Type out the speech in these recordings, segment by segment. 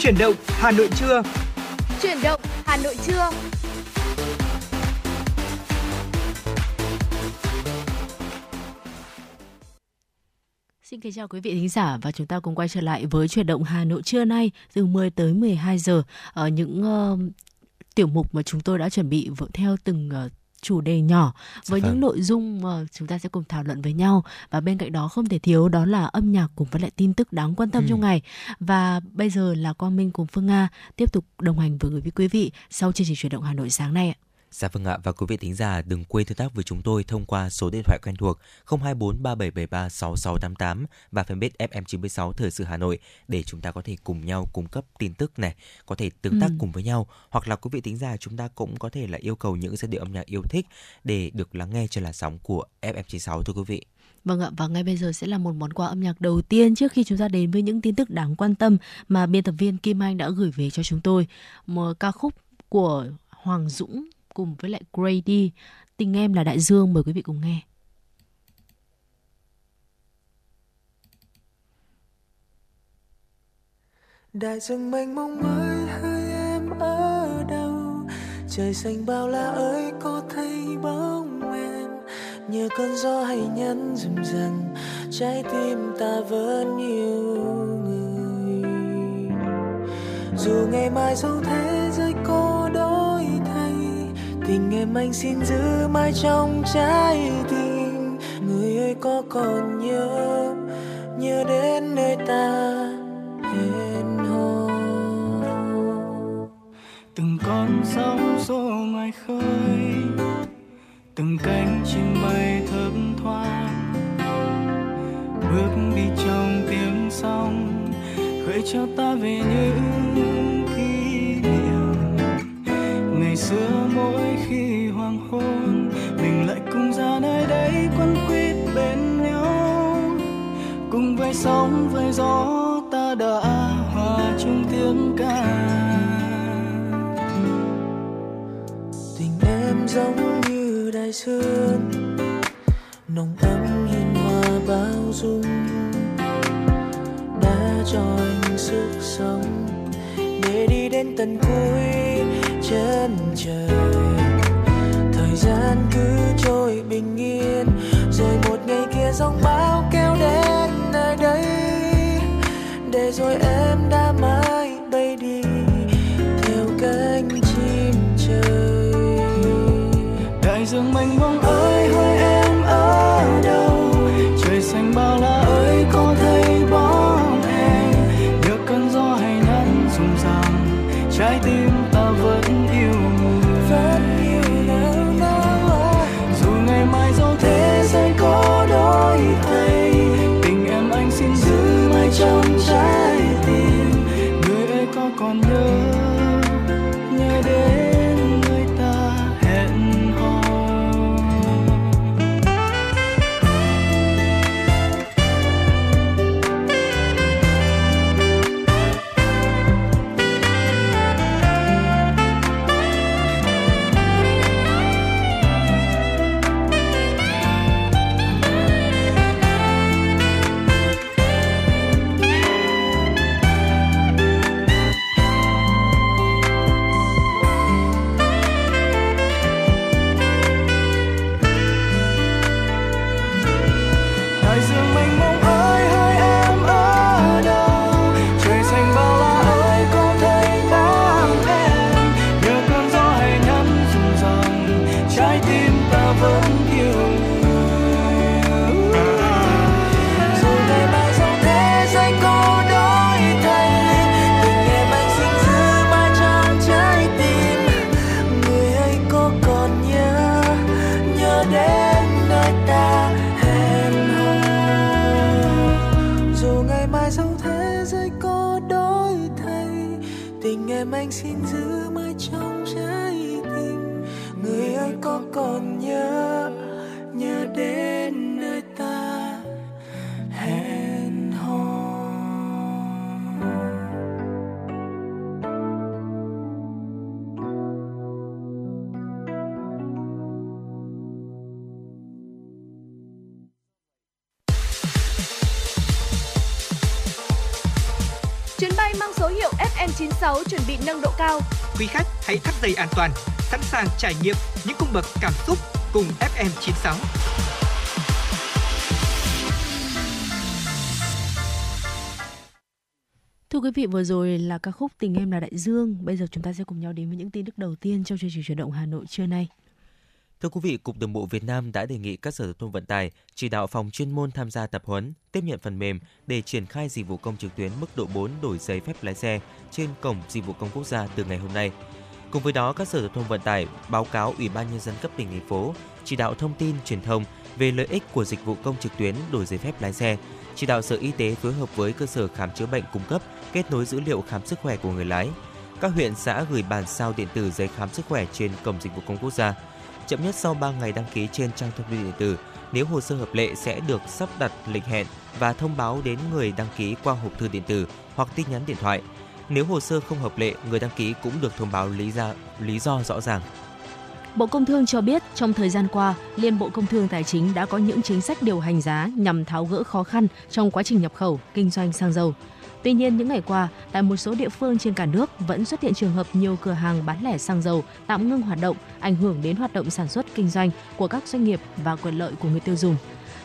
Chuyển động Hà Nội trưa. Chuyển động Hà Nội trưa. Xin kính chào quý vị thính giả và chúng ta cùng quay trở lại với chuyển động Hà Nội trưa nay từ 10 tới 12 giờ ở những uh, tiểu mục mà chúng tôi đã chuẩn bị theo từng uh, chủ đề nhỏ với những vâng. nội dung mà chúng ta sẽ cùng thảo luận với nhau và bên cạnh đó không thể thiếu đó là âm nhạc cùng với lại tin tức đáng quan tâm ừ. trong ngày và bây giờ là Quang Minh cùng Phương Nga tiếp tục đồng hành với quý vị sau chương trình chuyển động Hà Nội sáng nay ạ. Dạ vâng ạ và quý vị thính giả đừng quên tương tác với chúng tôi thông qua số điện thoại quen thuộc 024 3773 6688 và fanpage FM96 Thời sự Hà Nội để chúng ta có thể cùng nhau cung cấp tin tức này, có thể tương tác ừ. cùng với nhau hoặc là quý vị thính giả chúng ta cũng có thể là yêu cầu những giai điệu âm nhạc yêu thích để được lắng nghe trên làn sóng của FM96 thưa quý vị. Vâng ạ, và ngay bây giờ sẽ là một món quà âm nhạc đầu tiên trước khi chúng ta đến với những tin tức đáng quan tâm mà biên tập viên Kim Anh đã gửi về cho chúng tôi. Một ca khúc của Hoàng Dũng cùng với lại Grady. Tình em là đại dương, mời quý vị cùng nghe. Đại dương mênh mông ơi hỡi em ở đâu Trời xanh bao la ơi, có thấy bóng em Nhờ cơn gió hay nhắn dần dần Trái tim ta vẫn yêu người Dù ngày mai dẫu thế tình em anh xin giữ mãi trong trái tim. Người ơi, có còn nhớ nhớ đến nơi ta hẹn hò? Từng con sóng xô ngoài khơi, từng cánh chim bay thấp thoáng. Bước đi trong tiếng sóng khơi cho ta về những xưa mỗi khi hoàng hôn, mình lại cùng ra nơi đây quấn quýt bên nhau. Cùng với sóng, với gió ta đã hòa chung tiếng ca. Tình em giống như đại dương nồng ấm hiền hòa bao dung. Đã cho anh sức sống để đi đến tận cuối chân trời. Gian cứ trôi bình yên, rồi một ngày kia giông bão kéo đến nơi đây. Để rồi em đã mãi bay đi theo cánh chim trời. Đại dương mênh mông ơi, hỡi em. Dây an toàn, sẵn sàng trải nghiệm những cung bậc cảm xúc cùng FM96. Thưa quý vị, vừa rồi là ca khúc Tình em là đại dương. Bây giờ chúng ta sẽ cùng nhau đến với những tin tức đầu tiên trong chương trình chuyển động Hà Nội trưa nay. Thưa quý vị, Cục Đường bộ Việt Nam đã đề nghị các sở giao thông vận tải chỉ đạo phòng chuyên môn tham gia tập huấn, tiếp nhận phần mềm để triển khai dịch vụ công trực tuyến mức độ 4 đổi giấy phép lái xe trên cổng dịch vụ công quốc gia từ ngày hôm nay. Cùng với đó, các sở giao thông vận tải báo cáo Ủy ban nhân dân cấp tỉnh thành phố chỉ đạo thông tin truyền thông về lợi ích của dịch vụ công trực tuyến đổi giấy phép lái xe, chỉ đạo Sở Y tế phối hợp với cơ sở khám chữa bệnh cung cấp kết nối dữ liệu khám sức khỏe của người lái. Các huyện xã gửi bản sao điện tử giấy khám sức khỏe trên cổng dịch vụ công quốc gia chậm nhất sau 3 ngày đăng ký trên trang thông tin điện tử. Nếu hồ sơ hợp lệ sẽ được sắp đặt lịch hẹn và thông báo đến người đăng ký qua hộp thư điện tử hoặc tin nhắn điện thoại. Nếu hồ sơ không hợp lệ, người đăng ký cũng được thông báo lý do, lý do rõ ràng. Bộ Công Thương cho biết trong thời gian qua, Liên Bộ Công Thương Tài chính đã có những chính sách điều hành giá nhằm tháo gỡ khó khăn trong quá trình nhập khẩu, kinh doanh xăng dầu. Tuy nhiên, những ngày qua, tại một số địa phương trên cả nước vẫn xuất hiện trường hợp nhiều cửa hàng bán lẻ xăng dầu tạm ngưng hoạt động, ảnh hưởng đến hoạt động sản xuất kinh doanh của các doanh nghiệp và quyền lợi của người tiêu dùng.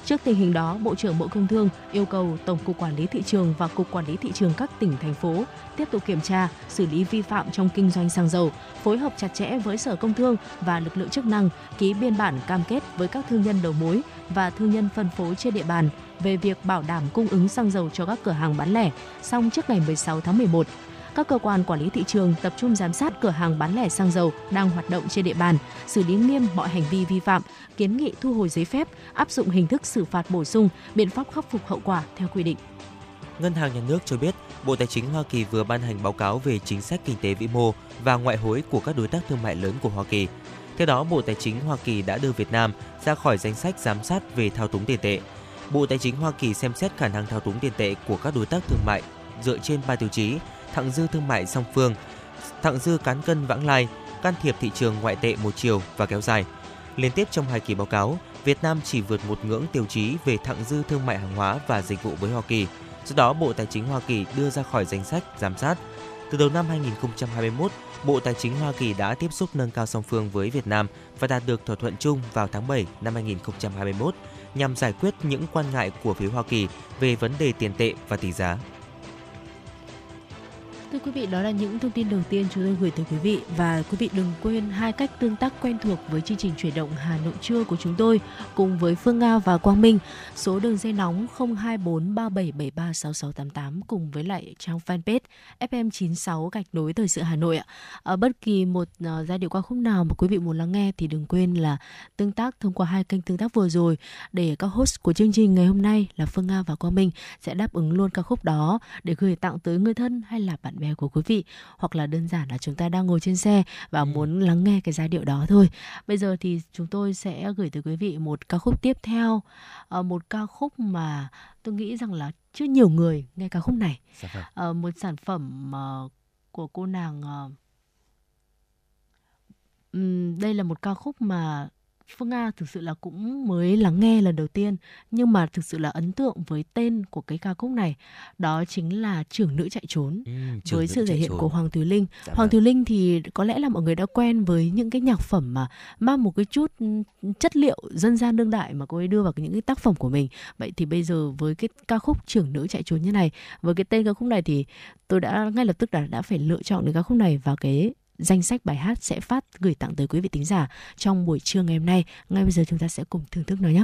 Trước tình hình đó, Bộ trưởng Bộ Công Thương yêu cầu Tổng cục Quản lý thị trường và Cục Quản lý thị trường các tỉnh thành phố tiếp tục kiểm tra, xử lý vi phạm trong kinh doanh xăng dầu, phối hợp chặt chẽ với Sở Công Thương và lực lượng chức năng ký biên bản cam kết với các thương nhân đầu mối và thương nhân phân phối trên địa bàn về việc bảo đảm cung ứng xăng dầu cho các cửa hàng bán lẻ. Xong trước ngày 16 tháng 11 các cơ quan quản lý thị trường tập trung giám sát cửa hàng bán lẻ xăng dầu đang hoạt động trên địa bàn, xử lý nghiêm mọi hành vi vi phạm, kiến nghị thu hồi giấy phép, áp dụng hình thức xử phạt bổ sung, biện pháp khắc phục hậu quả theo quy định. Ngân hàng Nhà nước cho biết, Bộ Tài chính Hoa Kỳ vừa ban hành báo cáo về chính sách kinh tế vĩ mô và ngoại hối của các đối tác thương mại lớn của Hoa Kỳ. Theo đó, Bộ Tài chính Hoa Kỳ đã đưa Việt Nam ra khỏi danh sách giám sát về thao túng tiền tệ. Bộ Tài chính Hoa Kỳ xem xét khả năng thao túng tiền tệ của các đối tác thương mại dựa trên ba tiêu chí thặng dư thương mại song phương, thặng dư cán cân vãng lai, can thiệp thị trường ngoại tệ một chiều và kéo dài. Liên tiếp trong hai kỳ báo cáo, Việt Nam chỉ vượt một ngưỡng tiêu chí về thặng dư thương mại hàng hóa và dịch vụ với Hoa Kỳ. Do đó, Bộ Tài chính Hoa Kỳ đưa ra khỏi danh sách giám sát. Từ đầu năm 2021, Bộ Tài chính Hoa Kỳ đã tiếp xúc nâng cao song phương với Việt Nam và đạt được thỏa thuận chung vào tháng 7 năm 2021 nhằm giải quyết những quan ngại của phía Hoa Kỳ về vấn đề tiền tệ và tỷ giá. Thưa quý vị, đó là những thông tin đầu tiên chúng tôi gửi tới quý vị và quý vị đừng quên hai cách tương tác quen thuộc với chương trình chuyển động Hà Nội trưa của chúng tôi cùng với Phương Nga và Quang Minh. Số đường dây nóng 02437736688 cùng với lại trang fanpage FM96 gạch nối thời sự Hà Nội ạ. Ở bất kỳ một ờ, giai điệu ca khúc nào mà quý vị muốn lắng nghe thì đừng quên là tương tác thông qua hai kênh tương tác vừa rồi để các host của chương trình ngày hôm nay là Phương Nga và Quang Minh sẽ đáp ứng luôn ca khúc đó để gửi tặng tới người thân hay là bạn bè bè của quý vị hoặc là đơn giản là chúng ta đang ngồi trên xe và ừ. muốn lắng nghe cái giai điệu đó thôi. Bây giờ thì chúng tôi sẽ gửi tới quý vị một ca khúc tiếp theo, ờ, một ca khúc mà tôi nghĩ rằng là chưa nhiều người nghe ca khúc này. Uh, một sản phẩm uh, của cô nàng đây là một ca khúc mà Phương Nga thực sự là cũng mới lắng nghe lần đầu tiên nhưng mà thực sự là ấn tượng với tên của cái ca khúc này đó chính là trưởng nữ chạy trốn ừ, với sự thể hiện trốn. của Hoàng Thùy Linh. Dạ Hoàng vâng. Thùy Linh thì có lẽ là mọi người đã quen với những cái nhạc phẩm mà mang một cái chút chất liệu dân gian đương đại mà cô ấy đưa vào những cái tác phẩm của mình. Vậy thì bây giờ với cái ca khúc trưởng nữ chạy trốn như này với cái tên ca khúc này thì tôi đã ngay lập tức đã đã phải lựa chọn cái ca khúc này vào cái danh sách bài hát sẽ phát gửi tặng tới quý vị tính giả trong buổi trưa ngày hôm nay. Ngay bây giờ chúng ta sẽ cùng thưởng thức nó nhé.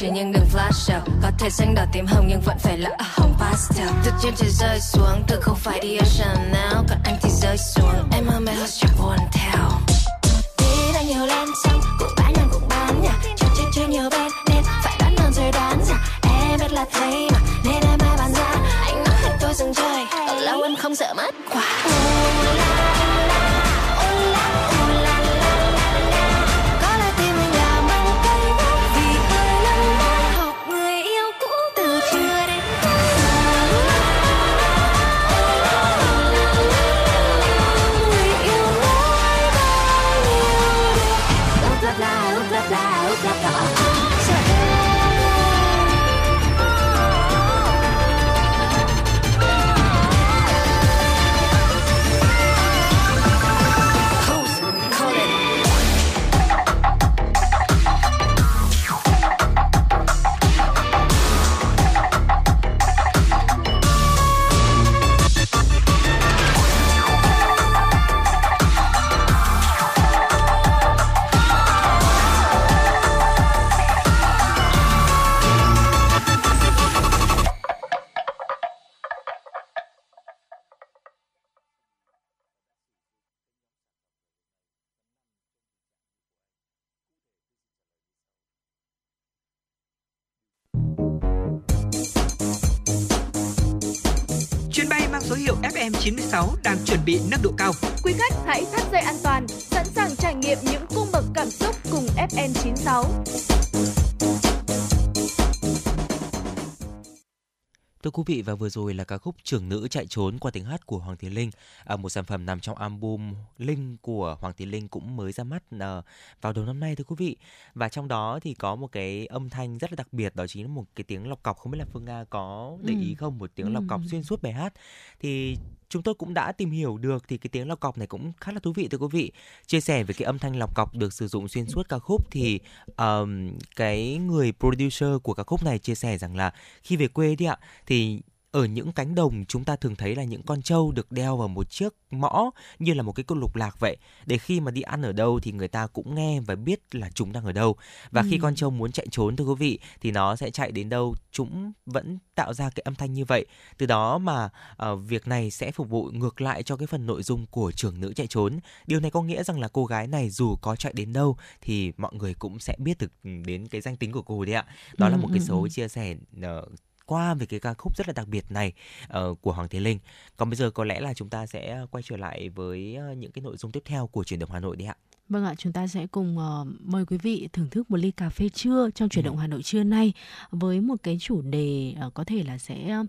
Chỉ nhưng đừng flash out Có thể xanh đỏ tím hồng nhưng vẫn phải là hồng pastel. Tự trên trời rơi xuống, từ không phải đi ở Chanel Còn anh thì rơi xuống, em mơ mê hot chẳng buồn theo. Đi đã nhiều lên xong, cũng bán nhân cũng bán nhà. Chơi chơi chơi nhiều bên nên phải đoán non rồi đoán ra. Em biết là thấy mà, nên em ai bán ra. Anh nói hết tôi dừng chơi, ở lâu em không sợ mất quả. FM96 đang chuẩn bị nâng độ cao. Quý khách hãy thắt dây an toàn, sẵn sàng trải nghiệm những cung bậc cảm xúc cùng FN96. Thưa quý vị và vừa rồi là ca khúc Trưởng nữ chạy trốn qua tiếng hát của Hoàng Tiến Linh, à, một sản phẩm nằm trong album Linh của Hoàng Tiến Linh cũng mới ra mắt à, vào đầu năm nay thưa quý vị. Và trong đó thì có một cái âm thanh rất là đặc biệt đó chính là một cái tiếng lọc cọc không biết là Phương Nga có để Ừ. ý không một tiếng lọc cọc Ừ. xuyên suốt bài hát. Thì chúng tôi cũng đã tìm hiểu được thì cái tiếng lọc cọc này cũng khá là thú vị thưa quý vị. Chia sẻ về cái âm thanh lọc cọc được sử dụng xuyên suốt ca khúc thì um, cái người producer của ca khúc này chia sẻ rằng là khi về quê đi ạ thì ở những cánh đồng chúng ta thường thấy là những con trâu được đeo vào một chiếc mõ như là một cái con lục lạc vậy. Để khi mà đi ăn ở đâu thì người ta cũng nghe và biết là chúng đang ở đâu. Và khi Ừ. con trâu muốn chạy trốn thưa quý vị thì nó sẽ chạy đến đâu chúng vẫn tạo ra cái âm thanh như vậy. Từ đó mà ờ, việc này sẽ phục vụ ngược lại cho cái phần nội dung của trưởng nữ chạy trốn. Điều này có nghĩa rằng là cô gái này dù có chạy đến đâu thì mọi người cũng sẽ biết được ừ, đến cái danh tính của cô đấy ạ. Đó là Ừ, một cái ừ, số ừ. chia sẻ ờ, qua về cái ca khúc rất là đặc biệt này ờ, của Hoàng Thế Linh. Còn bây giờ có lẽ là chúng ta sẽ quay trở lại với ờ, những cái nội dung tiếp theo của truyền động Hà Nội đi ạ. Vâng ạ, chúng ta sẽ cùng ờ, mời quý vị thưởng thức một ly cà phê trưa trong chuyển động Hà Nội trưa nay với một cái chủ đề ờ, có thể là sẽ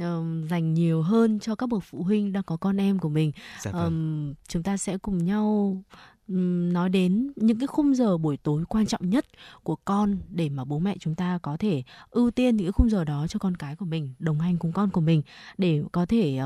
ờ, dành nhiều hơn cho các bậc phụ huynh đang có con em của mình. Dạ vâng. Ờm, chúng ta sẽ cùng nhau nói đến những cái khung giờ buổi tối quan trọng nhất của con để mà bố mẹ chúng ta có thể ưu tiên những cái khung giờ đó cho con cái của mình đồng hành cùng con của mình để có thể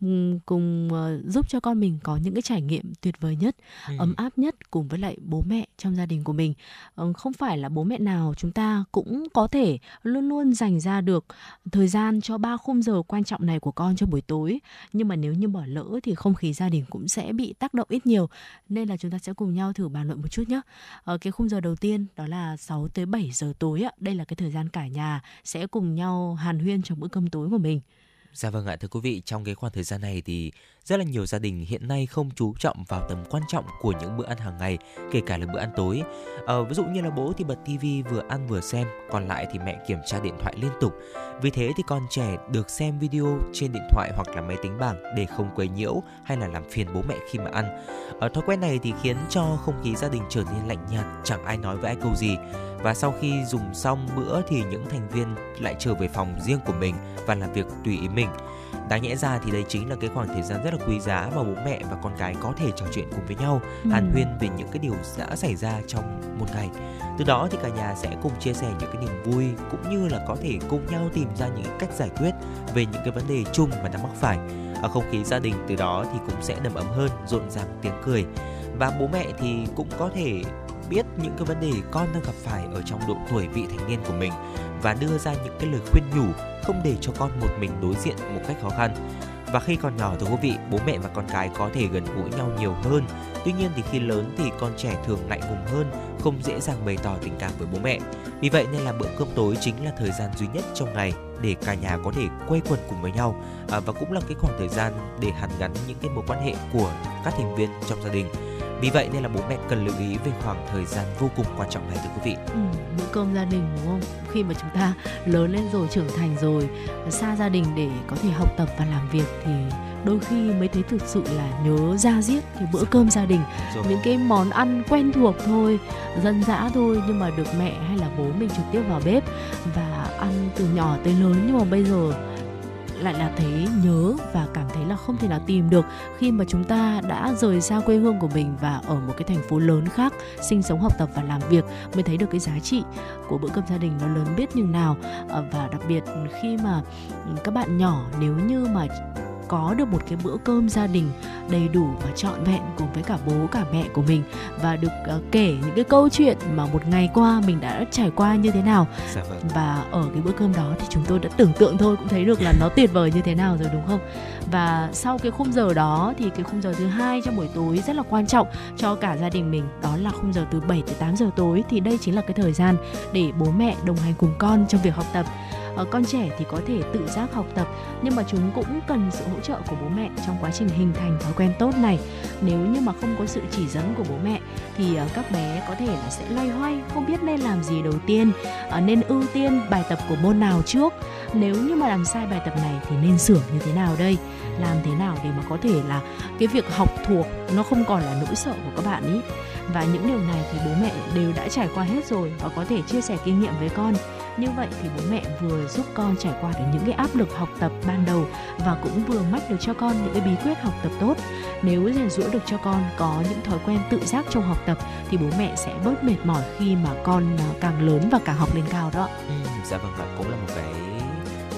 ừm, cùng ờ, giúp cho con mình có những cái trải nghiệm tuyệt vời nhất Ừ. ấm áp nhất cùng với lại bố mẹ trong gia đình của mình. Ờ, không phải là bố mẹ nào chúng ta cũng có thể luôn luôn dành ra được thời gian cho ba khung giờ quan trọng này của con cho buổi tối. Nhưng mà nếu như bỏ lỡ thì không khí gia đình cũng sẽ bị tác động ít nhiều. Nên là chúng ta sẽ cùng nhau thử bàn luận một chút nhé. Ở cái khung giờ đầu tiên đó là 6 tới 7 giờ tối ạ. Đây là cái thời gian cả nhà sẽ cùng nhau hàn huyên trong bữa cơm tối của mình. Dạ vâng ạ, thưa quý vị, trong cái khoảng thời gian này thì rất là nhiều gia đình hiện nay không chú trọng vào tầm quan trọng của những bữa ăn hàng ngày, kể cả là bữa ăn tối. À, ví dụ như là bố thì bật tivi vừa ăn vừa xem, còn lại thì mẹ kiểm tra điện thoại liên tục. Vì thế thì con trẻ được xem video trên điện thoại hoặc là máy tính bảng để không quấy nhiễu hay là làm phiền bố mẹ khi mà ăn. Ở thói quen này thì khiến cho không khí gia đình trở nên lạnh nhạt, chẳng ai nói với ai câu gì. Và sau khi dùng xong bữa thì những thành viên lại trở về phòng riêng của mình và làm việc tùy ý mình. Đáng nhẽ ra thì đây chính là cái khoảng thời gian rất là quý giá mà bố mẹ và con cái có thể trò chuyện cùng với nhau, hàn Ừ. huyên về những cái điều đã xảy ra trong một ngày. Từ đó thì cả nhà sẽ cùng chia sẻ những cái niềm vui cũng như là có thể cùng nhau tìm ra những cách giải quyết về những cái vấn đề chung mà đang mắc phải. Ở không khí gia đình từ đó thì cũng sẽ đầm ấm hơn, rộn ràng tiếng cười. Và bố mẹ thì cũng có thể biết những cái vấn đề con đang gặp phải ở trong độ tuổi vị thành niên của mình và đưa ra những cái lời khuyên nhủ không để cho con một mình đối diện một cách khó khăn. và khi còn nhỏ thưa quý vị bố mẹ và con cái có thể gần gũi nhau nhiều hơn. Tuy nhiên thì khi lớn thì con trẻ thường ngại ngùng hơn không dễ dàng bày tỏ tình cảm với bố mẹ. Vì vậy nên là bữa cơm tối chính là thời gian duy nhất trong ngày để cả nhà có thể quây quần cùng với nhau à, và cũng là cái khoảng thời gian để hàn gắn những cái mối quan hệ của các thành viên trong gia đình vì vậy nên là bố mẹ cần lưu ý về khoảng thời gian vô cùng quan trọng này thưa quý vị. Ừ, bữa cơm gia đình đúng không? Khi mà chúng ta lớn lên rồi, trưởng thành rồi, xa gia đình để có thể học tập và làm việc thì đôi khi mới thấy thực sự là nhớ ra giết cái bữa cơm gia đình rồi. những cái món ăn quen thuộc thôi dân dã thôi nhưng mà được mẹ hay là bố mình trực tiếp vào bếp và ăn từ nhỏ tới lớn nhưng mà bây giờ lại là thấy nhớ và cảm thấy là không thể nào tìm được khi mà chúng ta đã rời xa quê hương của mình và ở một cái thành phố lớn khác, sinh sống, học tập và làm việc mới thấy được cái giá trị của bữa cơm gia đình nó lớn biết như nào. Ờ, và đặc biệt khi mà các bạn nhỏ, nếu như mà có được một cái bữa cơm gia đình đầy đủ và trọn vẹn cùng với cả bố cả mẹ của mình. Và được uh, kể những cái câu chuyện mà một ngày qua mình đã trải qua như thế nào. Dạ vâng. và ở cái bữa cơm đó thì chúng tôi đã tưởng tượng thôi cũng thấy được là nó tuyệt vời như thế nào rồi đúng không? Và sau cái khung giờ đó thì cái khung giờ thứ hai trong buổi tối rất là quan trọng cho cả gia đình mình đó là khung giờ từ 7 tới 8 giờ tối. Thì đây chính là cái thời gian để bố mẹ đồng hành cùng con trong việc học tập Ờ, con trẻ thì có thể tự giác học tập, nhưng mà chúng cũng cần sự hỗ trợ của bố mẹ trong quá trình hình thành thói quen tốt này. Nếu như mà không có sự chỉ dẫn của bố mẹ, thì ờ, các bé có thể là sẽ loay hoay, không biết nên làm gì đầu tiên ờ, nên ưu tiên bài tập của môn nào trước. Nếu như mà làm sai bài tập này thì nên sửa như thế nào đây? Làm thế nào để mà có thể là cái việc học thuộc nó không còn là nỗi sợ của các bạn ý? Và những điều này thì bố mẹ đều đã trải qua hết rồi và có thể chia sẻ kinh nghiệm với con như vậy thì bố mẹ vừa giúp con trải qua được những cái áp lực học tập ban đầu và cũng vừa mách được cho con những cái bí quyết học tập tốt. Nếu rèn rũa được cho con có những thói quen tự giác trong học tập thì bố mẹ sẽ bớt mệt mỏi khi mà con à, càng lớn và càng học lên cao đó. Ừ, dạ vâng ạ cũng là một cái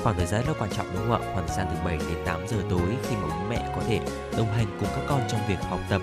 khoảng thời gian rất quan trọng đúng không ạ? Khoảng thời gian từ 7 đến 8 giờ tối khi mà bố mẹ có thể đồng hành cùng các con trong việc học tập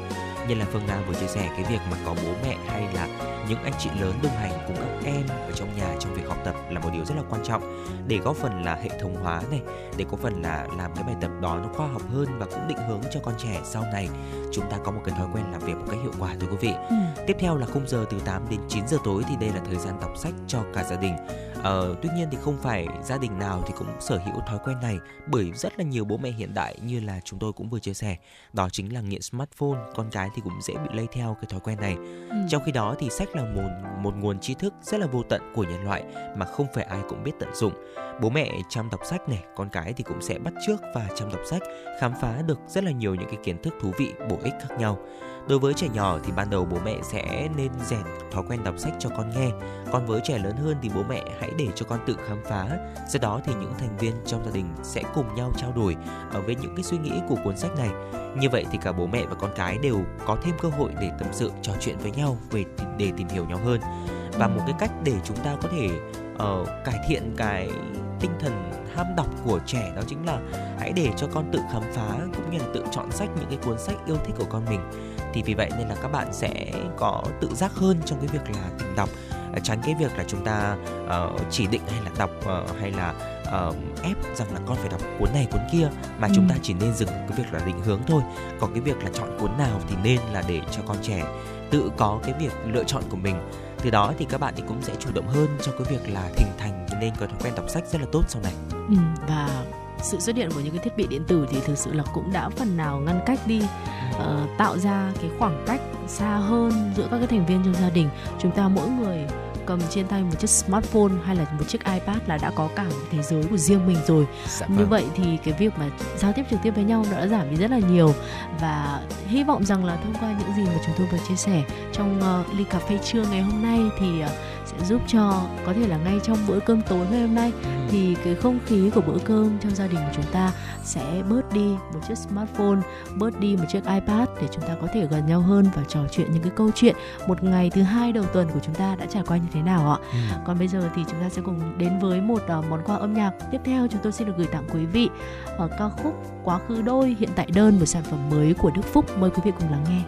như là Phương Nga vừa chia sẻ cái việc mà có bố mẹ hay là những anh chị lớn đồng hành cùng các em ở trong nhà trong việc học tập là một điều rất là quan trọng để góp phần là hệ thống hóa này để có phần là làm cái bài tập đó nó khoa học hơn và cũng định hướng cho con trẻ sau này chúng ta có một cái thói quen làm việc một cách hiệu quả thưa quý vị. Ừ. Tiếp theo là khung giờ từ 8 đến 9 giờ tối thì đây là thời gian đọc sách cho cả gia đình. Ờ, tuy nhiên thì không phải gia đình nào thì cũng sở hữu thói quen này bởi rất là nhiều bố mẹ hiện đại như là chúng tôi cũng vừa chia sẻ đó chính là nghiện smartphone con cái thì cũng dễ bị lây theo cái thói quen này ừ. trong khi đó thì sách là một một nguồn tri thức rất là vô tận của nhân loại mà không phải ai cũng biết tận dụng bố mẹ chăm đọc sách này con cái thì cũng sẽ bắt trước và chăm đọc sách khám phá được rất là nhiều những cái kiến thức thú vị bổ ích khác nhau Đối với trẻ nhỏ thì ban đầu bố mẹ sẽ nên rèn thói quen đọc sách cho con nghe. Còn với trẻ lớn hơn thì bố mẹ hãy để cho con tự khám phá. Sau đó thì những thành viên trong gia đình sẽ cùng nhau trao đổi ờ, với những cái suy nghĩ của cuốn sách này. Như vậy thì cả bố mẹ và con cái đều có thêm cơ hội để tâm sự trò chuyện với nhau về để tìm hiểu nhau hơn. Và một cái cách để chúng ta có thể uh, cải thiện cái tinh thần ham đọc của trẻ đó chính là hãy để cho con tự khám phá cũng như là tự chọn sách những cái cuốn sách yêu thích của con mình thì vì vậy nên là các bạn sẽ có tự giác hơn trong cái việc là tìm đọc ờ, tránh cái việc là chúng ta uh, chỉ định hay là đọc uh, hay là uh, ép rằng là con phải đọc cuốn này cuốn kia mà ừ. chúng ta chỉ nên dừng cái việc là định hướng thôi. Còn cái việc là chọn cuốn nào thì nên là để cho con trẻ tự có cái việc lựa chọn của mình. Từ đó thì các bạn thì cũng sẽ chủ động hơn trong cái việc là hình thành nên có thói quen đọc sách rất là tốt sau này. Ừ, và sự xuất hiện của những cái thiết bị điện tử thì thực sự là cũng đã phần nào ngăn cách đi uh, tạo ra cái khoảng cách xa hơn giữa các cái thành viên trong gia đình. Chúng ta mỗi người cầm trên tay một chiếc smartphone hay là một chiếc iPad là đã có cả một thế giới của riêng mình rồi dạ như vâng. vậy thì cái việc mà giao tiếp trực tiếp với nhau đã giảm đi rất là nhiều và hy vọng rằng là thông qua những gì mà chúng tôi vừa chia sẻ trong uh, ly cà phê trưa ngày hôm nay thì uh, sẽ giúp cho có thể là ngay trong bữa cơm tối ngày hôm nay ừ. thì cái không khí của bữa cơm trong gia đình của chúng ta sẽ bớt đi một chiếc smartphone bớt đi một chiếc ipad để chúng ta có thể gần nhau hơn và trò chuyện những cái câu chuyện một ngày thứ hai đầu tuần của chúng ta đã trải qua như thế nào ạ ừ. còn bây giờ thì chúng ta sẽ cùng đến với một uh, món quà âm nhạc tiếp theo chúng tôi xin được gửi tặng quý vị uh, ca khúc quá khứ đôi hiện tại đơn một sản phẩm mới của đức phúc mời quý vị cùng lắng nghe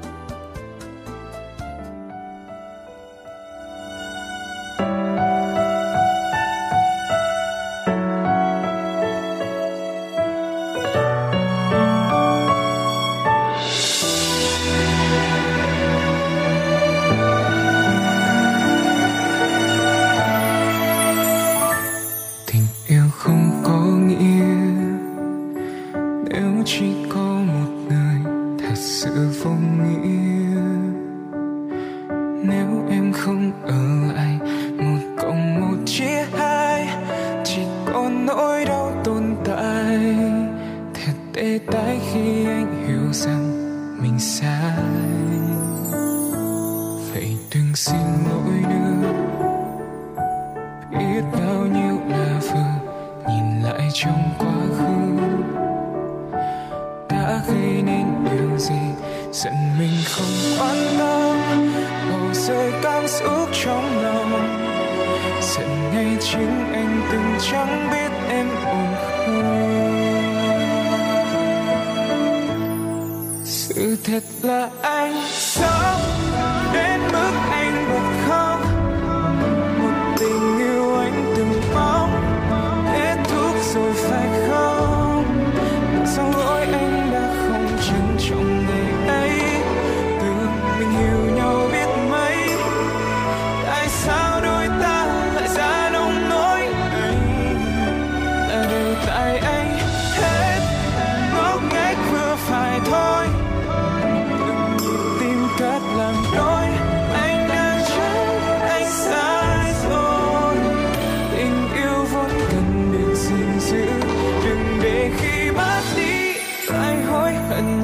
hối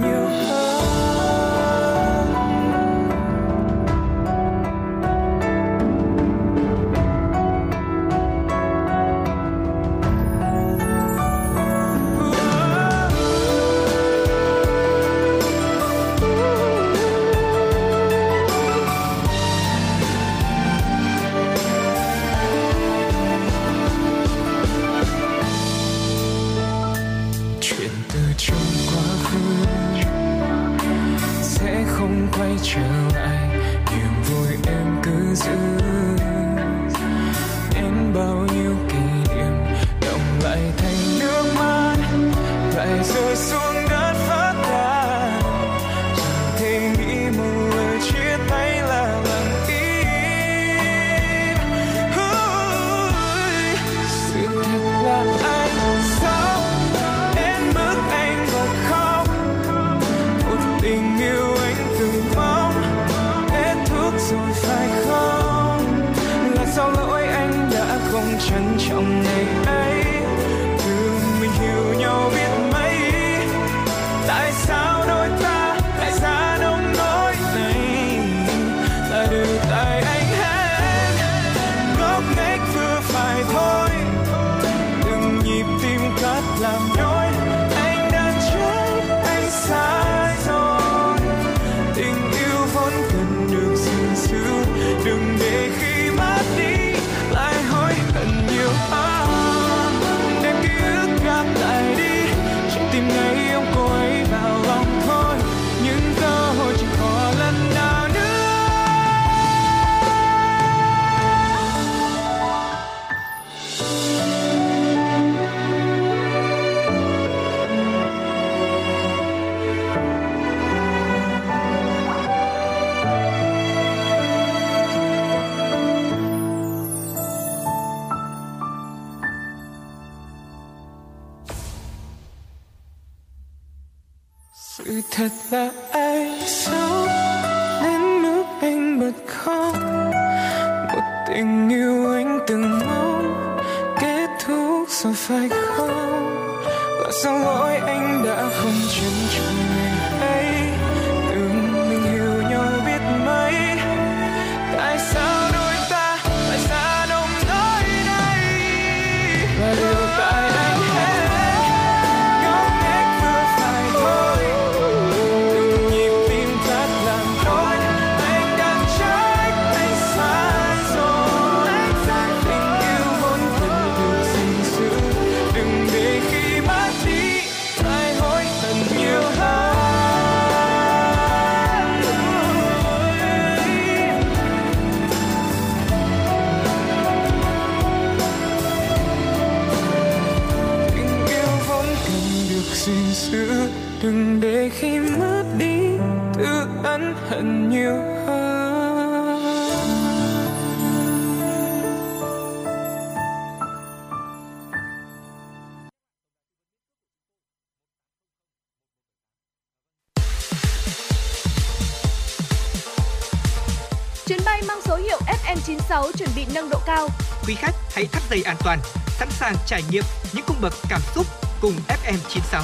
sàng trải nghiệm những cung bậc cảm xúc cùng FM 96.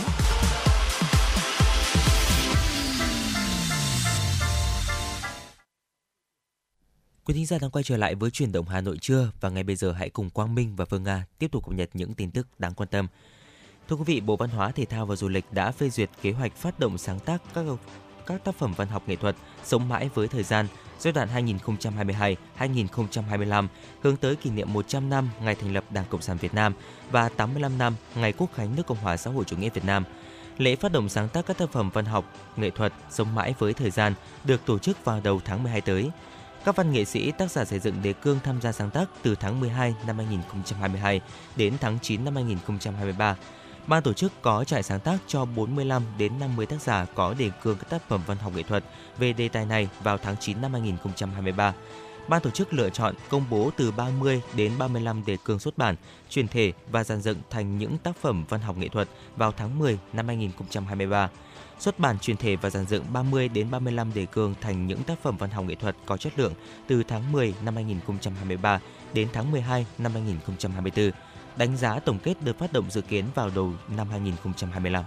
Quý thính giả đang quay trở lại với chuyển động Hà Nội trưa và ngay bây giờ hãy cùng Quang Minh và Phương Nga tiếp tục cập nhật những tin tức đáng quan tâm. Thưa quý vị, Bộ Văn hóa Thể thao và Du lịch đã phê duyệt kế hoạch phát động sáng tác các các tác phẩm văn học nghệ thuật sống mãi với thời gian giai đoạn 2022-2025 hướng tới kỷ niệm 100 năm ngày thành lập Đảng Cộng sản Việt Nam và 85 năm ngày Quốc khánh nước Cộng hòa xã hội chủ nghĩa Việt Nam. Lễ phát động sáng tác các tác phẩm văn học, nghệ thuật sống mãi với thời gian được tổ chức vào đầu tháng 12 tới. Các văn nghệ sĩ, tác giả xây dựng đề cương tham gia sáng tác từ tháng 12 năm 2022 đến tháng 9 năm 2023 Ban tổ chức có trại sáng tác cho 45 đến 50 tác giả có đề cương các tác phẩm văn học nghệ thuật về đề tài này vào tháng 9 năm 2023. Ban tổ chức lựa chọn công bố từ 30 đến 35 đề cương xuất bản, truyền thể và dàn dựng thành những tác phẩm văn học nghệ thuật vào tháng 10 năm 2023. Xuất bản truyền thể và dàn dựng 30 đến 35 đề cương thành những tác phẩm văn học nghệ thuật có chất lượng từ tháng 10 năm 2023 đến tháng 12 năm 2024 đánh giá tổng kết được phát động dự kiến vào đầu năm 2025.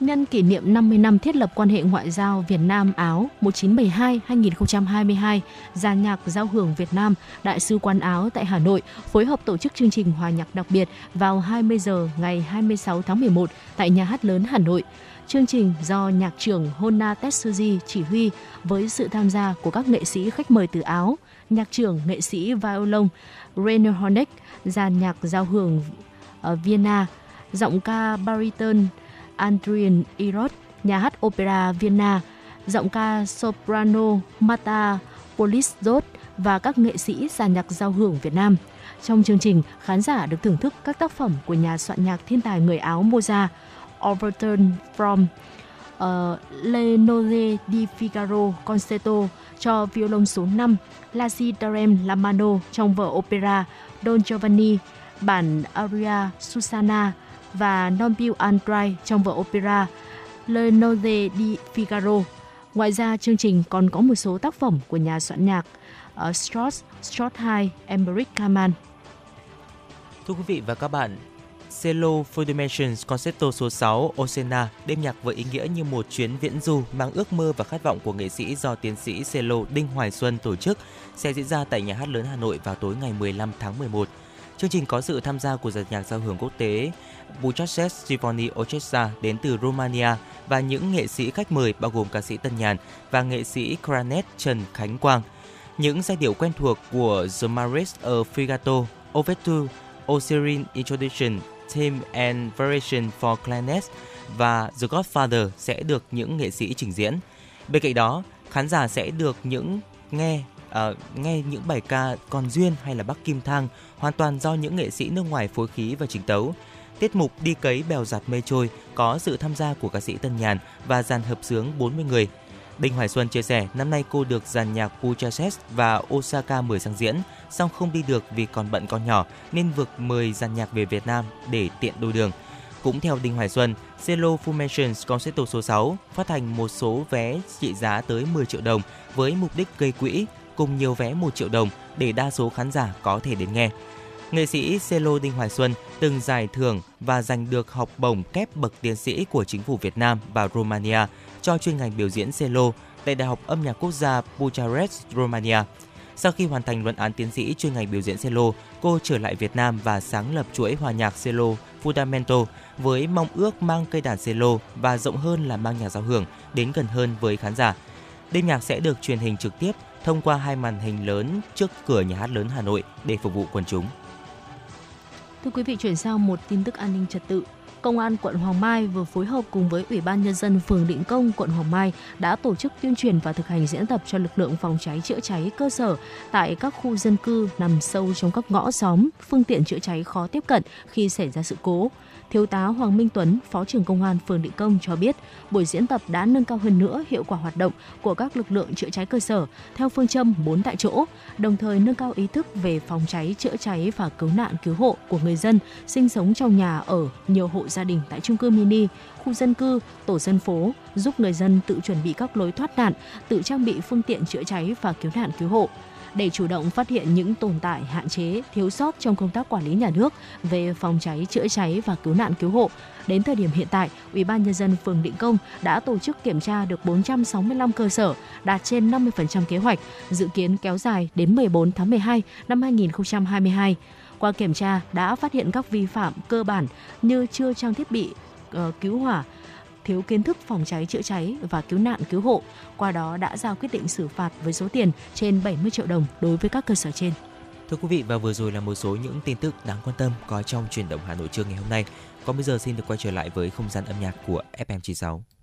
Nhân kỷ niệm 50 năm thiết lập quan hệ ngoại giao Việt Nam Áo 1972-2022, Giàn nhạc giao hưởng Việt Nam, Đại sứ quán Áo tại Hà Nội phối hợp tổ chức chương trình hòa nhạc đặc biệt vào 20 giờ ngày 26 tháng 11 tại Nhà hát lớn Hà Nội. Chương trình do nhạc trưởng Hona Tetsuji chỉ huy với sự tham gia của các nghệ sĩ khách mời từ Áo, nhạc trưởng nghệ sĩ violon Rainer Horneck, dàn nhạc giao hưởng ở Vienna, giọng ca bariton Adrian Irod, nhà hát opera Vienna, giọng ca soprano Mata Polizot và các nghệ sĩ dàn nhạc giao hưởng Việt Nam. Trong chương trình, khán giả được thưởng thức các tác phẩm của nhà soạn nhạc thiên tài người Áo Mozart, Overton from ờ, uh, Le Nozze di Figaro Concerto cho violon số 5, La Darem Lamano trong vở opera Don Giovanni, bản aria Susanna và Non più Andrai trong vở opera Le Nozze di Figaro. Ngoài ra, chương trình còn có một số tác phẩm của nhà soạn nhạc uh, Strauss, Strauss II, Emmerich Kaman. Thưa quý vị và các bạn, Cello Four Dimensions Concerto số 6 Osena đêm nhạc với ý nghĩa như một chuyến viễn du mang ước mơ và khát vọng của nghệ sĩ do tiến sĩ cello Đinh Hoài Xuân tổ chức sẽ diễn ra tại Nhà hát lớn Hà Nội vào tối ngày 15 tháng 11. Chương trình có sự tham gia của giàn nhạc giao hưởng quốc tế Bucharest Symphony Orchestra đến từ Romania và những nghệ sĩ khách mời bao gồm ca sĩ Tân Nhàn và nghệ sĩ clarinet Trần Khánh Quang. Những giai điệu quen thuộc của The Maris of Fregato, Overture, Osirin Introduction, Theme and Variation for Clarinet và The Godfather sẽ được những nghệ sĩ trình diễn. Bên cạnh đó, khán giả sẽ được những nghe uh, nghe những bài ca Còn duyên hay là Bắc Kim Thang hoàn toàn do những nghệ sĩ nước ngoài phối khí và trình tấu. Tiết mục Đi cấy bèo giặt mây trôi có sự tham gia của ca sĩ Tân Nhàn và dàn hợp sướng 40 người. Đinh Hoài Xuân chia sẻ năm nay cô được dàn nhạc Bucharest và Osaka mời sang diễn, song không đi được vì còn bận con nhỏ nên vượt mời dàn nhạc về Việt Nam để tiện đôi đường. Cũng theo Đinh Hoài Xuân, Cello Formations Concerto số 6 phát hành một số vé trị giá tới 10 triệu đồng với mục đích gây quỹ cùng nhiều vé 1 triệu đồng để đa số khán giả có thể đến nghe. Nghệ sĩ celo Đinh Hoài Xuân từng giải thưởng và giành được học bổng kép bậc tiến sĩ của chính phủ Việt Nam và Romania cho chuyên ngành biểu diễn cello tại Đại học Âm nhạc Quốc gia Bucharest, Romania. Sau khi hoàn thành luận án tiến sĩ chuyên ngành biểu diễn cello, cô trở lại Việt Nam và sáng lập chuỗi hòa nhạc cello Fundamento với mong ước mang cây đàn cello và rộng hơn là mang nhạc giao hưởng đến gần hơn với khán giả. Đêm nhạc sẽ được truyền hình trực tiếp thông qua hai màn hình lớn trước cửa nhà hát lớn Hà Nội để phục vụ quần chúng. Thưa quý vị, chuyển sang một tin tức an ninh trật tự. Công an quận Hoàng Mai vừa phối hợp cùng với Ủy ban Nhân dân phường Định Công, quận Hoàng Mai đã tổ chức tuyên truyền và thực hành diễn tập cho lực lượng phòng cháy chữa cháy cơ sở tại các khu dân cư nằm sâu trong các ngõ xóm, phương tiện chữa cháy khó tiếp cận khi xảy ra sự cố. Thiếu tá Hoàng Minh Tuấn, Phó trưởng Công an phường Định Công cho biết, buổi diễn tập đã nâng cao hơn nữa hiệu quả hoạt động của các lực lượng chữa cháy cơ sở theo phương châm 4 tại chỗ, đồng thời nâng cao ý thức về phòng cháy, chữa cháy và cứu nạn cứu hộ của người dân sinh sống trong nhà ở nhiều hộ gia đình tại trung cư mini, khu dân cư, tổ dân phố, giúp người dân tự chuẩn bị các lối thoát nạn, tự trang bị phương tiện chữa cháy và cứu nạn cứu hộ để chủ động phát hiện những tồn tại, hạn chế, thiếu sót trong công tác quản lý nhà nước về phòng cháy, chữa cháy và cứu nạn cứu hộ. Đến thời điểm hiện tại, Ủy ban nhân dân phường Định Công đã tổ chức kiểm tra được 465 cơ sở, đạt trên 50% kế hoạch, dự kiến kéo dài đến 14 tháng 12 năm 2022. Qua kiểm tra đã phát hiện các vi phạm cơ bản như chưa trang thiết bị uh, cứu hỏa, thiếu kiến thức phòng cháy chữa cháy và cứu nạn cứu hộ. Qua đó đã ra quyết định xử phạt với số tiền trên 70 triệu đồng đối với các cơ sở trên. Thưa quý vị, và vừa rồi là một số những tin tức đáng quan tâm có trong truyền động Hà Nội trưa ngày hôm nay. Còn bây giờ xin được quay trở lại với không gian âm nhạc của FM96.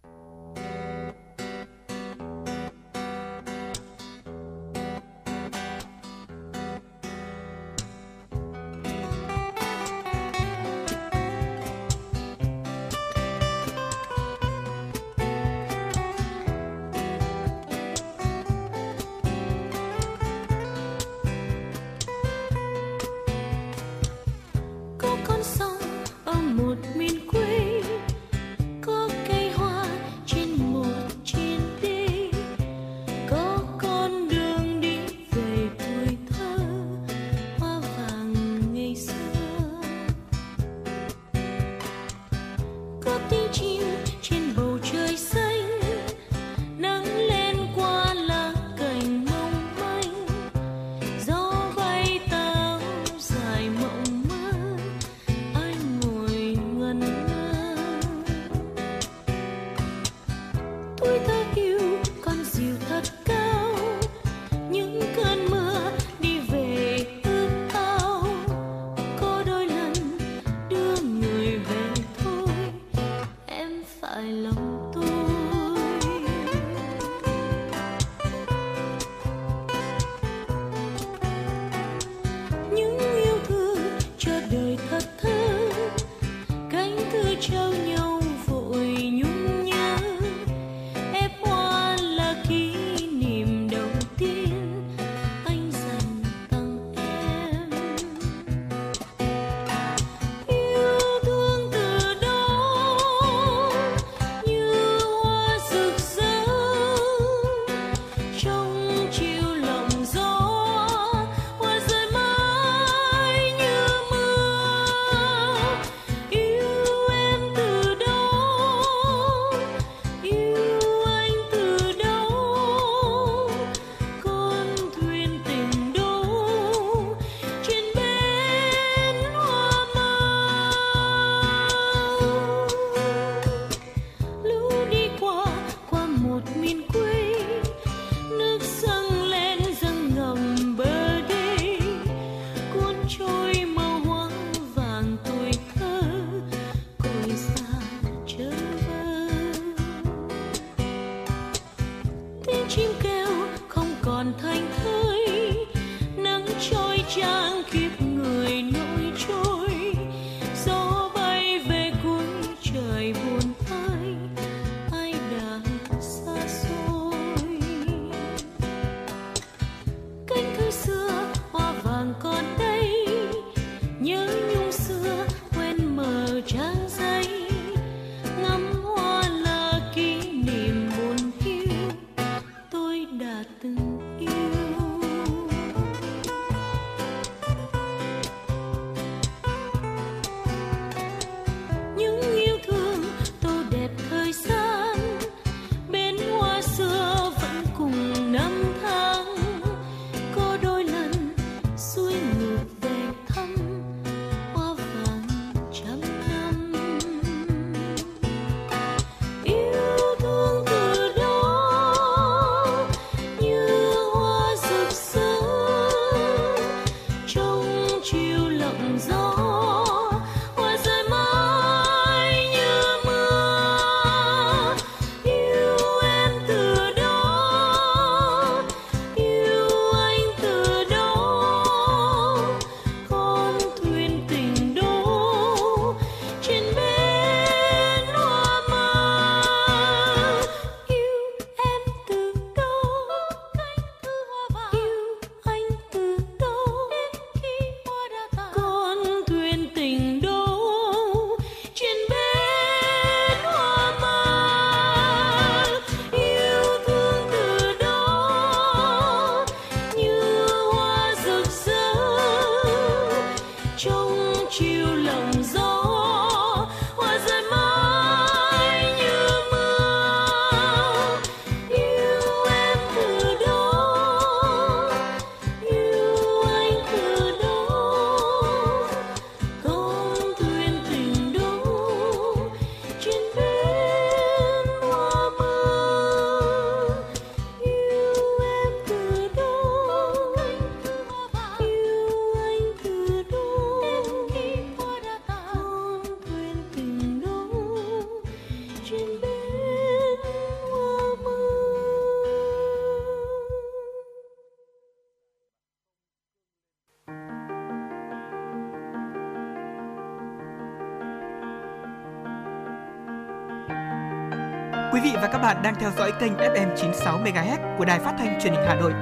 Các bạn đang theo dõi kênh FM 96 MHz của đài phát thanh truyền hình Hà Nội.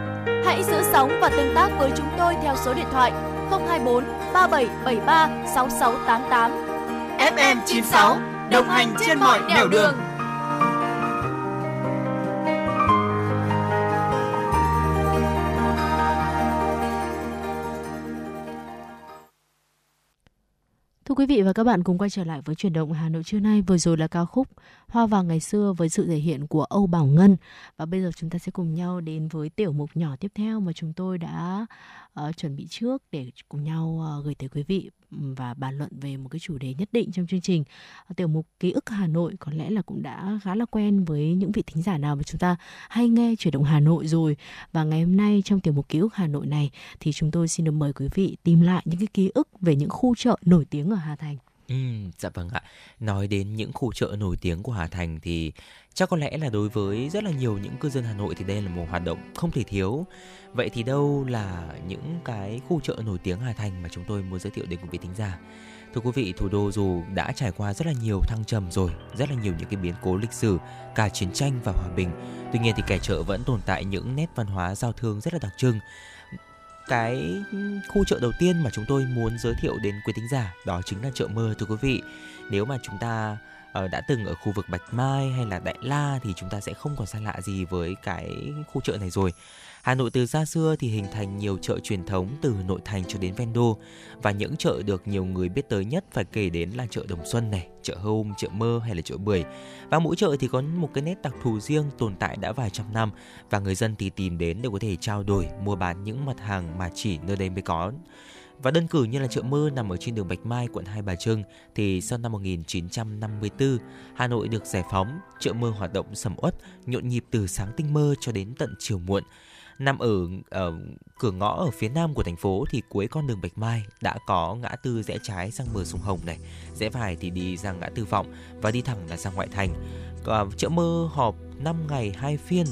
Hãy giữ sóng và tương tác với chúng tôi theo số điện thoại 024 3773 6688. FM 96 đồng hành trên mọi nẻo đường. Thưa quý vị và các bạn cùng quay trở lại với chuyển động Hà Nội trưa nay. Vừa rồi là ca khúc Hoa vàng ngày xưa với sự thể hiện của Âu Bảo Ngân. Và bây giờ chúng ta sẽ cùng nhau đến với tiểu mục nhỏ tiếp theo mà chúng tôi đã uh, chuẩn bị trước để cùng nhau uh, gửi tới quý vị và bàn luận về một cái chủ đề nhất định trong chương trình. Uh, tiểu mục ký ức Hà Nội có lẽ là cũng đã khá là quen với những vị thính giả nào mà chúng ta hay nghe chuyển động Hà Nội rồi. Và ngày hôm nay trong tiểu mục ký ức Hà Nội này thì chúng tôi xin được mời quý vị tìm lại những cái ký ức về những khu chợ nổi tiếng ở Hà Thành. Ừ, dạ vâng ạ. Nói đến những khu chợ nổi tiếng của Hà Thành thì chắc có lẽ là đối với rất là nhiều những cư dân Hà Nội thì đây là một hoạt động không thể thiếu. Vậy thì đâu là những cái khu chợ nổi tiếng Hà Thành mà chúng tôi muốn giới thiệu đến quý vị thính giả? Thưa quý vị, thủ đô dù đã trải qua rất là nhiều thăng trầm rồi, rất là nhiều những cái biến cố lịch sử, cả chiến tranh và hòa bình. Tuy nhiên thì kẻ chợ vẫn tồn tại những nét văn hóa giao thương rất là đặc trưng cái khu chợ đầu tiên mà chúng tôi muốn giới thiệu đến quý thính giả, đó chính là chợ mơ, thưa quý vị. Nếu mà chúng ta ờ, đã từng ở khu vực Bạch Mai hay là Đại La thì chúng ta sẽ không còn xa lạ gì với cái khu chợ này rồi. Hà Nội từ xa xưa thì hình thành nhiều chợ truyền thống từ nội thành cho đến ven đô và những chợ được nhiều người biết tới nhất phải kể đến là chợ Đồng Xuân này, chợ Hôm, chợ Mơ hay là chợ Bưởi. Và mỗi chợ thì có một cái nét đặc thù riêng tồn tại đã vài trăm năm và người dân thì tìm đến để có thể trao đổi, mua bán những mặt hàng mà chỉ nơi đây mới có. Và đơn cử như là chợ Mơ nằm ở trên đường Bạch Mai, quận Hai Bà Trưng thì sau năm 1954, Hà Nội được giải phóng, chợ Mơ hoạt động sầm uất, nhộn nhịp từ sáng tinh mơ cho đến tận chiều muộn nằm ở, ở cửa ngõ ở phía nam của thành phố thì cuối con đường Bạch Mai đã có ngã tư rẽ trái sang bờ sông Hồng này, rẽ phải thì đi ra ngã tư Vọng và đi thẳng là ra ngoại thành. À, chợ mơ họp 5 ngày hai phiên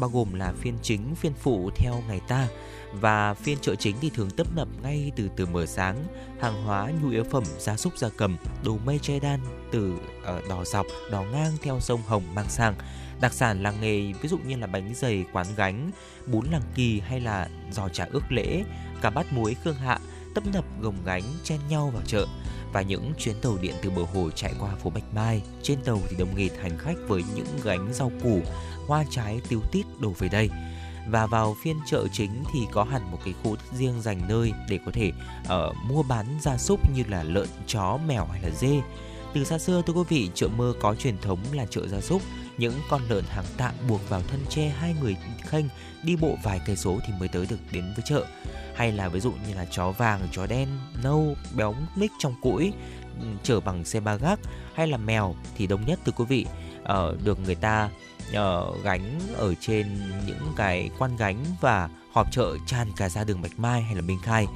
bao gồm là phiên chính, phiên phụ theo ngày ta. Và phiên chợ chính thì thường tấp nập ngay từ từ mở sáng hàng hóa nhu yếu phẩm gia súc gia cầm đồ mây che đan từ ở đò dọc đò ngang theo sông Hồng mang sang đặc sản làng nghề ví dụ như là bánh dày quán gánh bún làng kỳ hay là giò chả ước lễ cả bát muối khương hạ tấp nập gồng gánh chen nhau vào chợ và những chuyến tàu điện từ bờ hồ chạy qua phố Bạch Mai. Trên tàu thì đông nghịt hành khách với những gánh rau củ, hoa trái tiêu tít đổ về đây. Và vào phiên chợ chính thì có hẳn một cái khu riêng dành nơi để có thể uh, mua bán gia súc như là lợn, chó, mèo hay là dê. Từ xa xưa thưa quý vị, chợ mơ có truyền thống là chợ gia súc. Những con lợn hàng tạm buộc vào thân tre hai người khênh đi bộ vài cây số thì mới tới được đến với chợ. Hay là ví dụ như là chó vàng, chó đen, nâu, béo mít trong cũi ừ, chở bằng xe ba gác hay là mèo thì đông nhất thưa quý vị. Uh, được người ta uh, gánh ở trên những cái quan gánh và họp chợ tràn cả ra đường Bạch Mai hay là Minh Khai.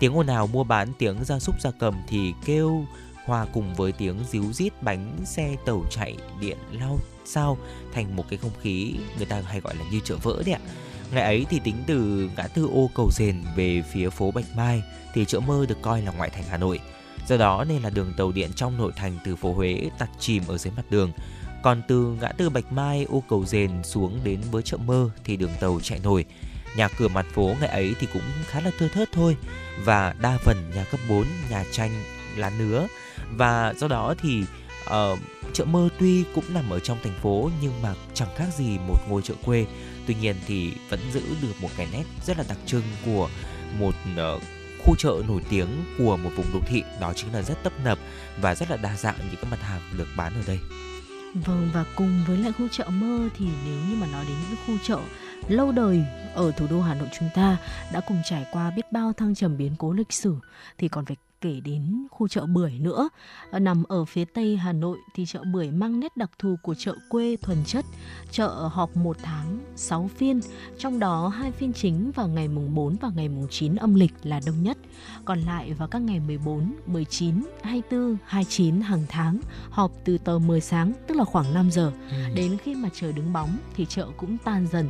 Tiếng ồn ào mua bán tiếng gia súc gia cầm thì kêu hòa cùng với tiếng ríu rít bánh xe tàu chạy điện lao sao thành một cái không khí người ta hay gọi là như chợ vỡ đấy ạ Ngày ấy thì tính từ ngã tư ô cầu rền về phía phố Bạch Mai thì chợ mơ được coi là ngoại thành Hà Nội. Do đó nên là đường tàu điện trong nội thành từ phố Huế tạt chìm ở dưới mặt đường. Còn từ ngã tư Bạch Mai ô cầu rền xuống đến với chợ mơ thì đường tàu chạy nổi. Nhà cửa mặt phố ngày ấy thì cũng khá là thưa thớt thôi và đa phần nhà cấp 4, nhà tranh, lá nứa và do đó thì uh, chợ mơ tuy cũng nằm ở trong thành phố nhưng mà chẳng khác gì một ngôi chợ quê tuy nhiên thì vẫn giữ được một cái nét rất là đặc trưng của một uh, khu chợ nổi tiếng của một vùng đô thị đó chính là rất tấp nập và rất là đa dạng những cái mặt hàng được bán ở đây. Vâng và cùng với lại khu chợ mơ thì nếu như mà nói đến những khu chợ lâu đời ở thủ đô Hà Nội chúng ta đã cùng trải qua biết bao thăng trầm biến cố lịch sử thì còn phải kể đến khu chợ Bưởi nữa. Nằm ở phía tây Hà Nội thì chợ Bưởi mang nét đặc thù của chợ quê thuần chất. Chợ họp một tháng 6 phiên, trong đó hai phiên chính vào ngày mùng 4 và ngày mùng 9 âm lịch là đông nhất. Còn lại vào các ngày 14, 19, 24, 29 hàng tháng họp từ tờ 10 sáng tức là khoảng 5 giờ. Ừ. Đến khi mà trời đứng bóng thì chợ cũng tan dần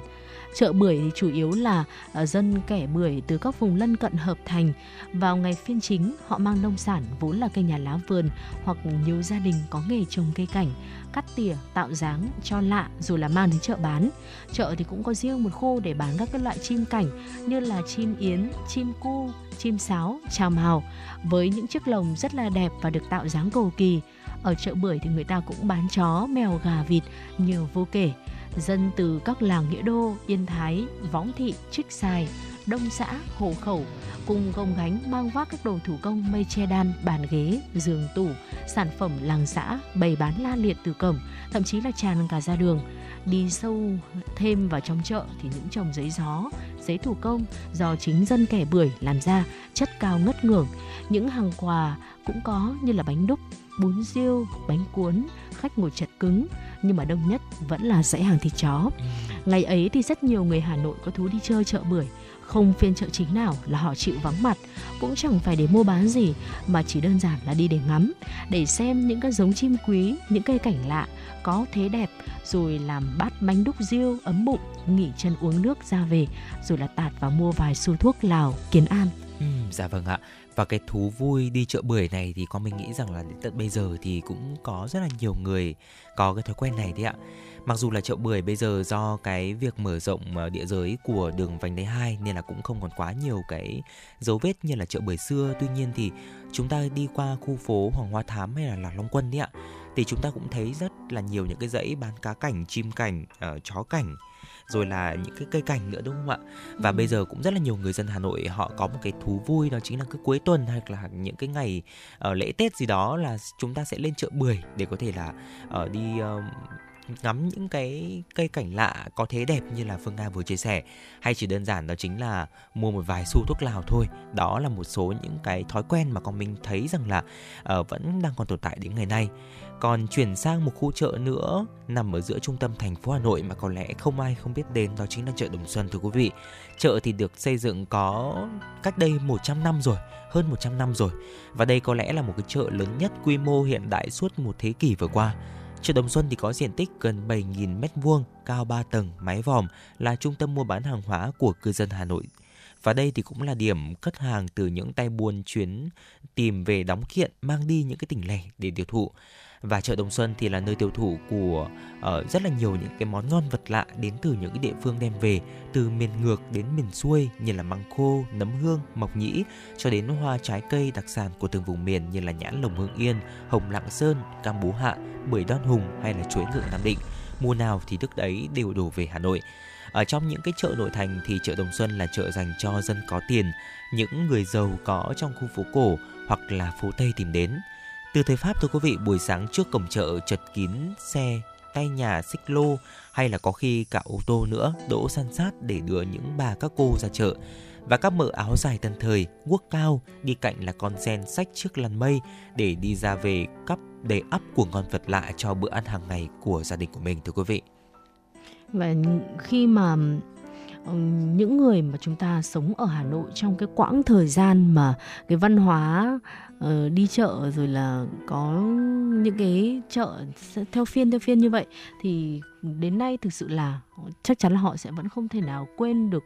Chợ bưởi thì chủ yếu là ờ, dân kẻ bưởi từ các vùng lân cận hợp thành. Vào ngày phiên chính, họ mang nông sản vốn là cây nhà lá vườn hoặc nhiều gia đình có nghề trồng cây cảnh, cắt tỉa, tạo dáng cho lạ rồi là mang đến chợ bán. Chợ thì cũng có riêng một khu để bán các cái loại chim cảnh như là chim yến, chim cu, chim sáo, trào màu với những chiếc lồng rất là đẹp và được tạo dáng cầu kỳ. Ở chợ bưởi thì người ta cũng bán chó, mèo, gà, vịt nhiều vô kể dân từ các làng Nghĩa Đô, Yên Thái, Võng Thị, Trích Xài, Đông xã, Hồ Khẩu cùng gồng gánh mang vác các đồ thủ công mây che đan, bàn ghế, giường tủ, sản phẩm làng xã bày bán la liệt từ cổng, thậm chí là tràn cả ra đường. Đi sâu thêm vào trong chợ thì những chồng giấy gió, giấy thủ công do chính dân kẻ bưởi làm ra chất cao ngất ngưởng. Những hàng quà cũng có như là bánh đúc, bún riêu, bánh cuốn, khách ngồi chật cứng, nhưng mà đông nhất vẫn là dãy hàng thịt chó. Ừ. Ngày ấy thì rất nhiều người Hà Nội có thú đi chơi chợ bưởi, không phiên chợ chính nào là họ chịu vắng mặt, cũng chẳng phải để mua bán gì mà chỉ đơn giản là đi để ngắm, để xem những cái giống chim quý, những cây cảnh lạ có thế đẹp rồi làm bát bánh đúc riêu ấm bụng, nghỉ chân uống nước ra về rồi là tạt vào mua vài xu thuốc Lào, Kiến An. Ừ, dạ vâng ạ và cái thú vui đi chợ bưởi này thì con mình nghĩ rằng là đến tận bây giờ thì cũng có rất là nhiều người có cái thói quen này đấy ạ. Mặc dù là chợ bưởi bây giờ do cái việc mở rộng ờ, địa giới của đường vành đai 2 nên là cũng không còn quá nhiều cái dấu vết như là chợ bưởi xưa. Tuy nhiên thì chúng ta đi qua khu phố Hoàng Hoa Thám hay là Lạc Long Quân đấy ạ thì chúng ta cũng thấy rất là nhiều những cái dãy bán cá cảnh, chim cảnh, uh, chó cảnh rồi là những cái cây cảnh nữa đúng không ạ? Và bây giờ cũng rất là nhiều người dân Hà Nội họ có một cái thú vui đó chính là cứ cuối tuần hay là những cái ngày uh, lễ Tết gì đó là chúng ta sẽ lên chợ bưởi để có thể là uh, đi uh, ngắm những cái cây cảnh lạ có thế đẹp như là Phương Nga vừa chia sẻ. Hay chỉ đơn giản đó chính là mua một vài xu thuốc lào thôi. Đó là một số những cái thói quen mà con mình thấy rằng là uh, vẫn đang còn tồn tại đến ngày nay còn chuyển sang một khu chợ nữa nằm ở giữa trung tâm thành phố Hà Nội mà có lẽ không ai không biết đến đó chính là chợ Đồng Xuân thưa quý vị. Chợ thì được xây dựng có cách đây 100 năm rồi, hơn 100 năm rồi. Và đây có lẽ là một cái chợ lớn nhất quy mô hiện đại suốt một thế kỷ vừa qua. Chợ Đồng Xuân thì có diện tích gần 7.000 m2, cao 3 tầng, mái vòm, là trung tâm mua bán hàng hóa của cư dân Hà Nội. Và đây thì cũng là điểm cất hàng từ những tay buôn chuyến tìm về đóng kiện mang đi những cái tỉnh lẻ để tiêu thụ và chợ Đồng Xuân thì là nơi tiêu thụ của uh, rất là nhiều những cái món ngon vật lạ đến từ những cái địa phương đem về từ miền ngược đến miền xuôi như là măng khô, nấm hương, mộc nhĩ cho đến hoa trái cây đặc sản của từng vùng miền như là nhãn lồng Hương Yên, hồng Lạng Sơn, cam bố Hạ, bưởi Đoan Hùng hay là chuối ngựa Nam Định. Mùa nào thì thức đấy đều đổ về Hà Nội. Ở trong những cái chợ nội thành thì chợ Đồng Xuân là chợ dành cho dân có tiền, những người giàu có trong khu phố cổ hoặc là phố Tây tìm đến. Từ thời Pháp thưa quý vị, buổi sáng trước cổng chợ chật kín xe, tay nhà xích lô hay là có khi cả ô tô nữa đỗ san sát để đưa những bà các cô ra chợ. Và các mợ áo dài tân thời, guốc cao, đi cạnh là con sen sách trước lăn mây để đi ra về cắp đầy ắp của ngon vật lạ cho bữa ăn hàng ngày của gia đình của mình thưa quý vị. Và khi mà ừ, những người mà chúng ta sống ở Hà Nội trong cái quãng thời gian mà cái văn hóa uh, đi chợ rồi là có những cái chợ theo phiên theo phiên như vậy. Thì đến nay thực sự là chắc chắn là họ sẽ vẫn không thể nào quên được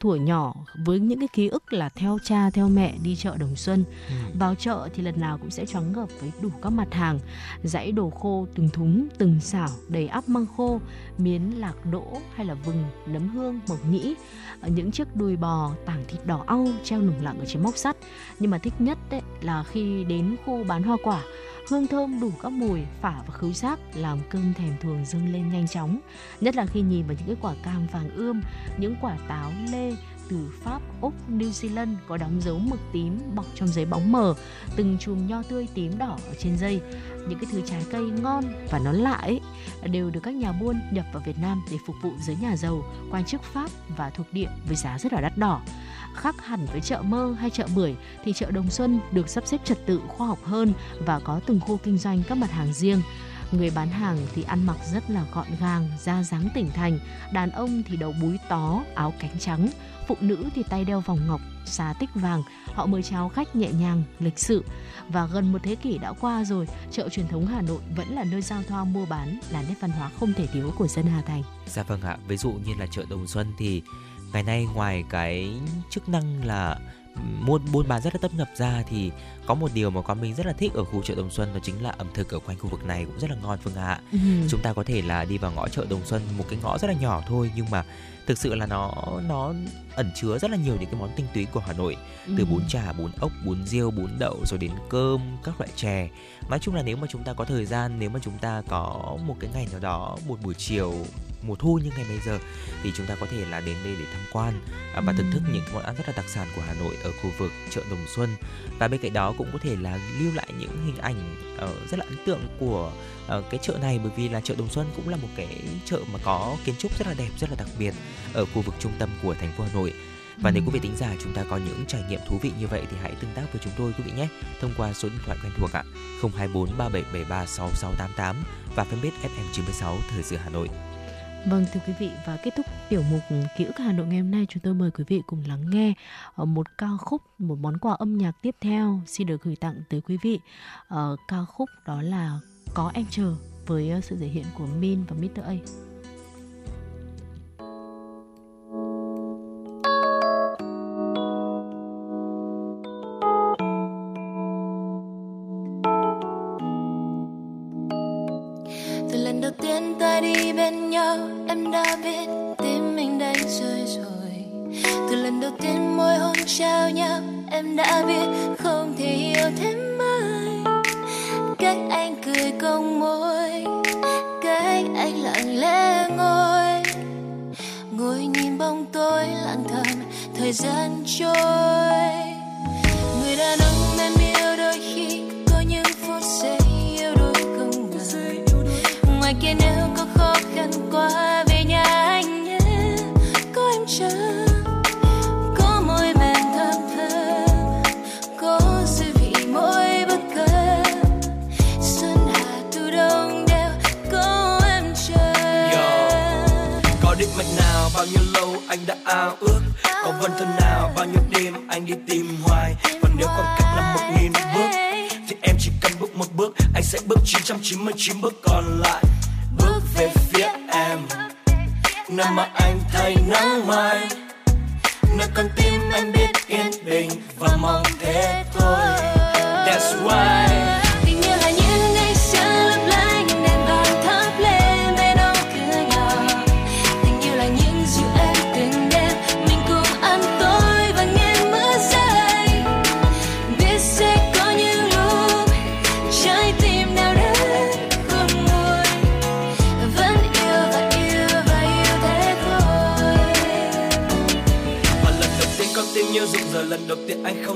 tuổi nhỏ với những cái ký ức là theo cha theo mẹ đi chợ Đồng Xuân. Ừ. vào chợ thì lần nào cũng sẽ choáng ngợp với đủ các mặt hàng dãy đồ khô từng thúng từng xảo đầy ắp măng khô miến lạc đỗ hay là vừng nấm hương mộc nhĩ. Những chiếc đùi bò tảng thịt đỏ au treo lủng lẳng ở trên móc sắt. Nhưng mà thích nhất đấy là khi đến khu bán hoa quả hương thơm đủ các mùi phả và khứu giác làm cơn thèm thuồng dâng lên nhanh chóng nhất là khi nhìn vào những cái quả cam vàng ươm những quả táo lê từ Pháp, Úc, New Zealand có đóng dấu mực tím bọc trong giấy bóng mờ, từng chùm nho tươi tím đỏ ở trên dây. Những cái thứ trái cây ngon và nó lạ ấy đều được các nhà buôn nhập vào Việt Nam để phục vụ giới nhà giàu, quan chức Pháp và thuộc địa với giá rất là đắt đỏ. Khác hẳn với chợ mơ hay chợ bưởi thì chợ Đồng Xuân được sắp xếp trật tự khoa học hơn và có từng khu kinh doanh các mặt hàng riêng. Người bán hàng thì ăn mặc rất là gọn gàng, da dáng tỉnh thành, đàn ông thì đầu búi tó, áo cánh trắng, phụ nữ thì tay đeo vòng ngọc, xá tích vàng, họ mời chào khách nhẹ nhàng, lịch sự. Và gần một thế kỷ đã qua rồi, chợ truyền thống Hà Nội vẫn là nơi giao thoa mua bán, là nét văn hóa không thể thiếu của dân Hà Thành. Dạ vâng ạ, ví dụ như là chợ Đồng Xuân thì ngày nay ngoài cái chức năng là mua buôn bán rất là tấp nập ra thì có một điều mà con mình rất là thích ở khu chợ Đồng Xuân đó chính là ẩm thực ở quanh khu vực này cũng rất là ngon Phương ạ. Ừ. Chúng ta có thể là đi vào ngõ chợ Đồng Xuân một cái ngõ rất là nhỏ thôi nhưng mà thực sự là nó nó ẩn chứa rất là nhiều những cái món tinh túy của Hà Nội ừ. từ bún chả, bún ốc, bún riêu, bún đậu rồi đến cơm, các loại chè. Nói chung là nếu mà chúng ta có thời gian, nếu mà chúng ta có một cái ngày nào đó, một buổi chiều mùa thu như ngày bây giờ thì chúng ta có thể là đến đây để tham quan à, và thưởng thức những món ăn rất là đặc sản của Hà Nội ở khu vực chợ Đồng Xuân và bên cạnh đó cũng có thể là lưu lại những hình ảnh uh, rất là ấn tượng của uh, cái chợ này bởi vì là chợ Đồng Xuân cũng là một cái chợ mà có kiến trúc rất là đẹp rất là đặc biệt ở khu vực trung tâm của thành phố Hà Nội. Và nếu quý vị tính giả chúng ta có những trải nghiệm thú vị như vậy thì hãy tương tác với chúng tôi quý vị nhé thông qua số điện thoại quen thuộc ạ 024 3773 6688 và fanpage FM96 Thời sự Hà Nội. Vâng thưa quý vị và kết thúc tiểu mục ký ức Hà Nội ngày hôm nay chúng tôi mời quý vị cùng lắng nghe ờ, một ca khúc một món quà âm nhạc tiếp theo xin được gửi tặng tới quý vị. Uh, ca khúc đó là có em chờ với ờ, sự thể hiện của Min và Mr. A. từ lần đầu tiên tay đi bên nhau, em đã biết tim mình đang rơi rồi từ lần đầu tiên môi hôn trao nhau, em đã biết không thể yêu thêm cách anh cười cong môi, cách anh lặng lẽ ngồi. Ngồi nhìn bóng tối, lặng thầm, thời gian trôi. Người đàn ông em yêu đôi khi có những phút giây yêu đôi không ngờ. Ngoài kia nếu ao ước. Có vân thân nào, bao nhiêu đêm anh đi tìm hoài. Và nếu khoảng cách là một nghìn bước, thì em chỉ cần bước một bước, anh sẽ bước 999 bước còn lại. Bước về phía em, nơi mà anh thấy nắng mai. Nơi con tim anh biết yên bình và mong thế thôi. That's why.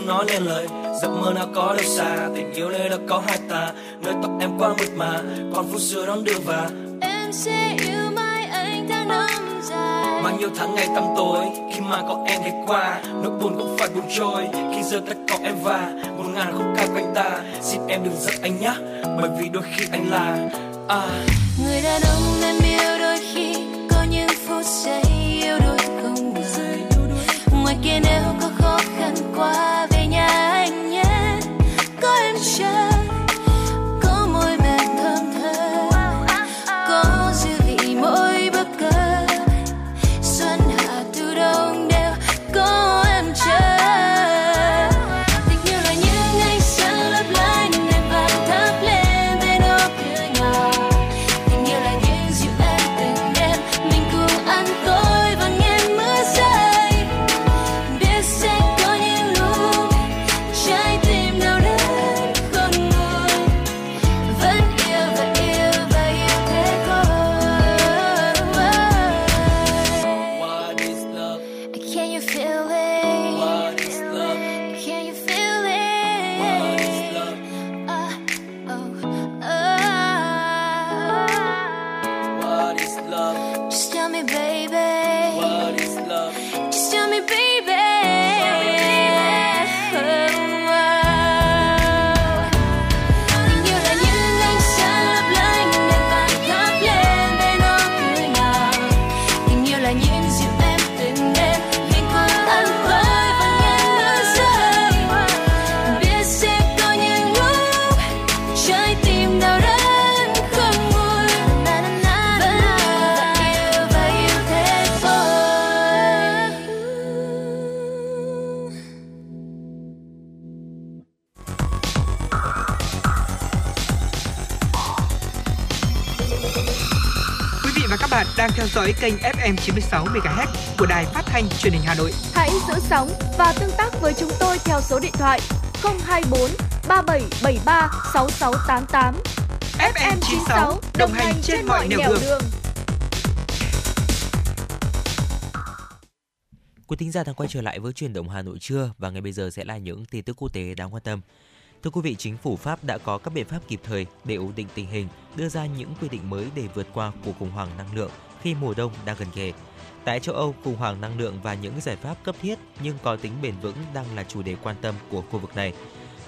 Không nói nên lời. Giấc mơ nào có đâu xa tình yêu nơi đó có hai ta. Nơi tóc em quá mượt mà còn phút xưa đón đưa và. Em sẽ yêu mãi anh tháng năm dài. Bao nhiêu tháng ngày tăm tối khi mà có em đi qua nỗi buồn cũng phải buồn trôi. Khi giờ tất có em và một ngàn khúc ca quanh ta. Xin em đừng giận anh nhé bởi vì đôi khi anh là à. người đàn ông em yêu đôi khi có những phút giây yêu đôi không ngờ ngoài kia nếu có qua về nhà dõi kênh FM 96 MHz của đài phát thanh truyền hình Hà Nội. Hãy giữ sóng và tương tác với chúng tôi theo số điện thoại 024 3773 6688. FM 96 đồng hành trên mọi nẻo đường. đường. Quý thính giả đang quay trở lại với truyền động Hà Nội trưa và ngay bây giờ sẽ là những tin tức quốc tế đáng quan tâm. Thưa quý vị, chính phủ Pháp đã có các biện pháp kịp thời để ổn định tình hình, đưa ra những quy định mới để vượt qua cuộc khủng hoảng năng lượng khi mùa đông đang gần kề. Tại châu Âu, khủng hoảng năng lượng và những giải pháp cấp thiết nhưng có tính bền vững đang là chủ đề quan tâm của khu vực này.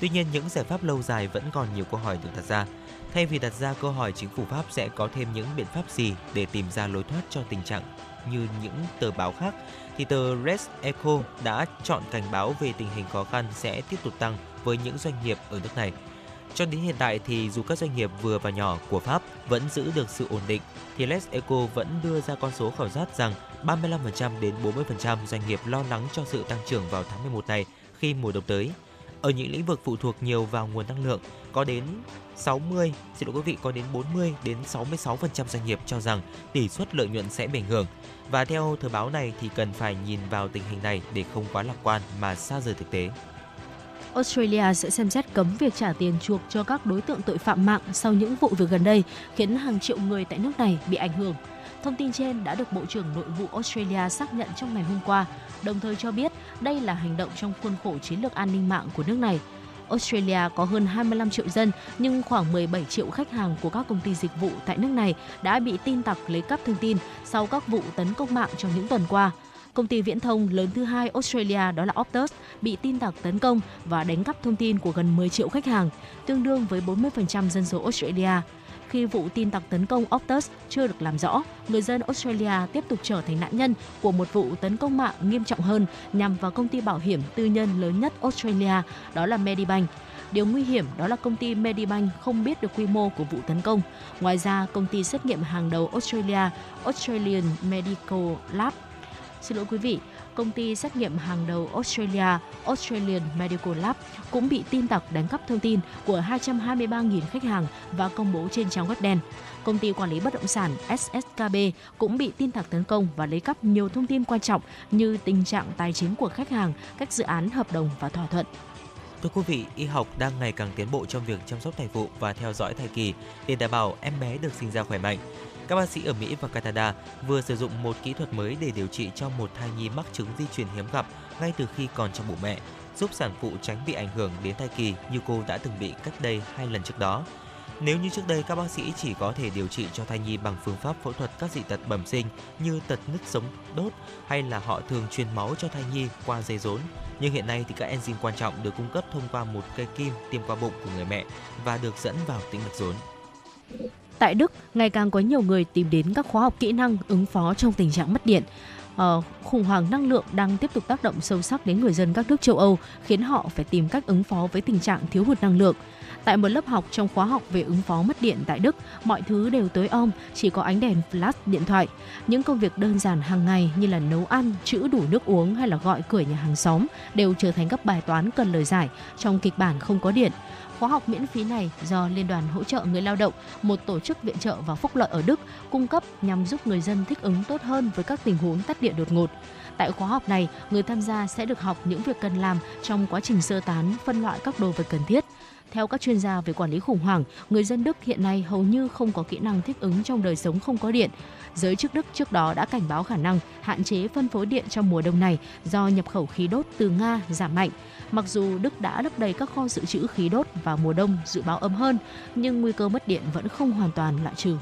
Tuy nhiên, những giải pháp lâu dài vẫn còn nhiều câu hỏi được đặt ra. Thay vì đặt ra câu hỏi chính phủ Pháp sẽ có thêm những biện pháp gì để tìm ra lối thoát cho tình trạng như những tờ báo khác, thì tờ Res Echo đã chọn cảnh báo về tình hình khó khăn sẽ tiếp tục tăng với những doanh nghiệp ở nước này. Cho đến hiện tại thì dù các doanh nghiệp vừa và nhỏ của Pháp vẫn giữ được sự ổn định, thì Les Eco vẫn đưa ra con số khảo sát rằng 35% đến 40% doanh nghiệp lo lắng cho sự tăng trưởng vào tháng 11 này khi mùa đông tới. Ở những lĩnh vực phụ thuộc nhiều vào nguồn năng lượng, có đến 60, xin lỗi quý vị, có đến 40 đến 66% doanh nghiệp cho rằng tỷ suất lợi nhuận sẽ bị ảnh hưởng. Và theo thời báo này thì cần phải nhìn vào tình hình này để không quá lạc quan mà xa rời thực tế. Australia sẽ xem xét cấm việc trả tiền chuộc cho các đối tượng tội phạm mạng sau những vụ việc gần đây khiến hàng triệu người tại nước này bị ảnh hưởng. Thông tin trên đã được Bộ trưởng Nội vụ Australia xác nhận trong ngày hôm qua, đồng thời cho biết đây là hành động trong khuôn khổ chiến lược an ninh mạng của nước này. Australia có hơn 25 triệu dân nhưng khoảng 17 triệu khách hàng của các công ty dịch vụ tại nước này đã bị tin tặc lấy cắp thông tin sau các vụ tấn công mạng trong những tuần qua. Công ty viễn thông lớn thứ hai Australia đó là Optus bị tin tặc tấn công và đánh cắp thông tin của gần 10 triệu khách hàng, tương đương với 40% dân số Australia. Khi vụ tin tặc tấn công Optus chưa được làm rõ, người dân Australia tiếp tục trở thành nạn nhân của một vụ tấn công mạng nghiêm trọng hơn nhằm vào công ty bảo hiểm tư nhân lớn nhất Australia, đó là Medibank. Điều nguy hiểm đó là công ty Medibank không biết được quy mô của vụ tấn công. Ngoài ra, công ty xét nghiệm hàng đầu Australia, Australian Medical Lab Xin lỗi quý vị, công ty xét nghiệm hàng đầu Australia, Australian Medical Lab cũng bị tin tặc đánh cắp thông tin của 223.000 khách hàng và công bố trên trang web đen. Công ty quản lý bất động sản SSKB cũng bị tin tặc tấn công và lấy cắp nhiều thông tin quan trọng như tình trạng tài chính của khách hàng, các dự án hợp đồng và thỏa thuận. Thưa quý vị, y học đang ngày càng tiến bộ trong việc chăm sóc thai phụ và theo dõi thai kỳ để đảm bảo em bé được sinh ra khỏe mạnh. Các bác sĩ ở Mỹ và Canada vừa sử dụng một kỹ thuật mới để điều trị cho một thai nhi mắc chứng di truyền hiếm gặp ngay từ khi còn trong bụng mẹ, giúp sản phụ tránh bị ảnh hưởng đến thai kỳ như cô đã từng bị cách đây hai lần trước đó. Nếu như trước đây các bác sĩ chỉ có thể điều trị cho thai nhi bằng phương pháp phẫu thuật các dị tật bẩm sinh như tật nứt sống đốt hay là họ thường truyền máu cho thai nhi qua dây rốn, nhưng hiện nay thì các enzyme quan trọng được cung cấp thông qua một cây kim tiêm qua bụng của người mẹ và được dẫn vào tĩnh mạch rốn. Tại Đức, ngày càng có nhiều người tìm đến các khóa học kỹ năng ứng phó trong tình trạng mất điện. Ờ, khủng hoảng năng lượng đang tiếp tục tác động sâu sắc đến người dân các nước châu Âu, khiến họ phải tìm cách ứng phó với tình trạng thiếu hụt năng lượng. Tại một lớp học trong khóa học về ứng phó mất điện tại Đức, mọi thứ đều tối om, chỉ có ánh đèn flash điện thoại. Những công việc đơn giản hàng ngày như là nấu ăn, trữ đủ nước uống hay là gọi cửa nhà hàng xóm đều trở thành các bài toán cần lời giải trong kịch bản không có điện. Khóa học miễn phí này do Liên đoàn Hỗ trợ Người Lao động, một tổ chức viện trợ và phúc lợi ở Đức, cung cấp nhằm giúp người dân thích ứng tốt hơn với các tình huống tắt điện đột ngột. Tại khóa học này, người tham gia sẽ được học những việc cần làm trong quá trình sơ tán, phân loại các đồ vật cần thiết. Theo các chuyên gia về quản lý khủng hoảng, người dân Đức hiện nay hầu như không có kỹ năng thích ứng trong đời sống không có điện. Giới chức Đức trước đó đã cảnh báo khả năng hạn chế phân phối điện trong mùa đông này do nhập khẩu khí đốt từ Nga giảm mạnh. Mặc dù Đức đã lấp đầy các kho dự trữ khí đốt vào mùa đông dự báo ấm hơn, nhưng nguy cơ mất điện vẫn không hoàn toàn loại trừ.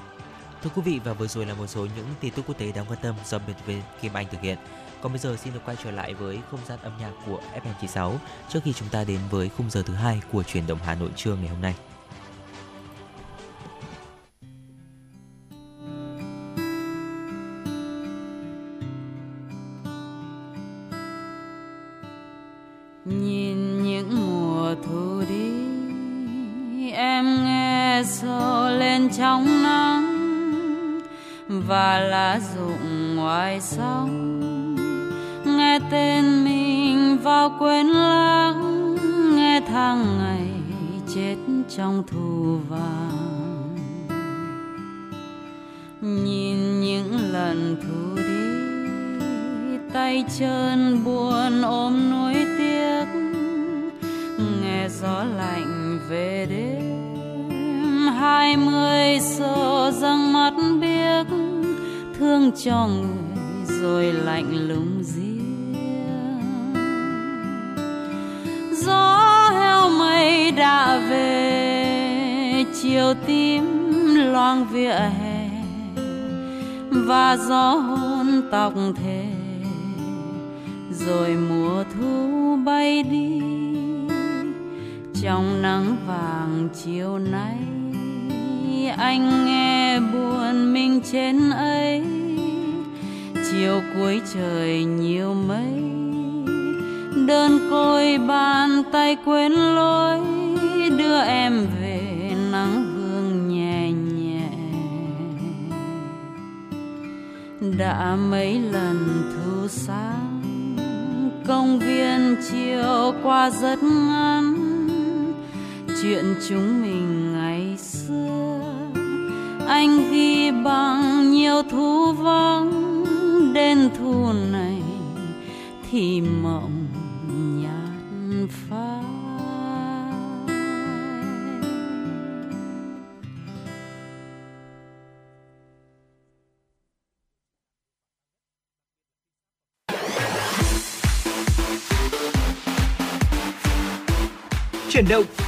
Thưa quý vị và vừa rồi là một số những tin tức quốc tế đáng quan tâm do biên tập viên Kim Anh thực hiện. Còn bây giờ xin được quay trở lại với không gian âm nhạc của FM96 trước khi chúng ta đến với khung giờ thứ hai của truyền động Hà Nội trưa ngày hôm nay.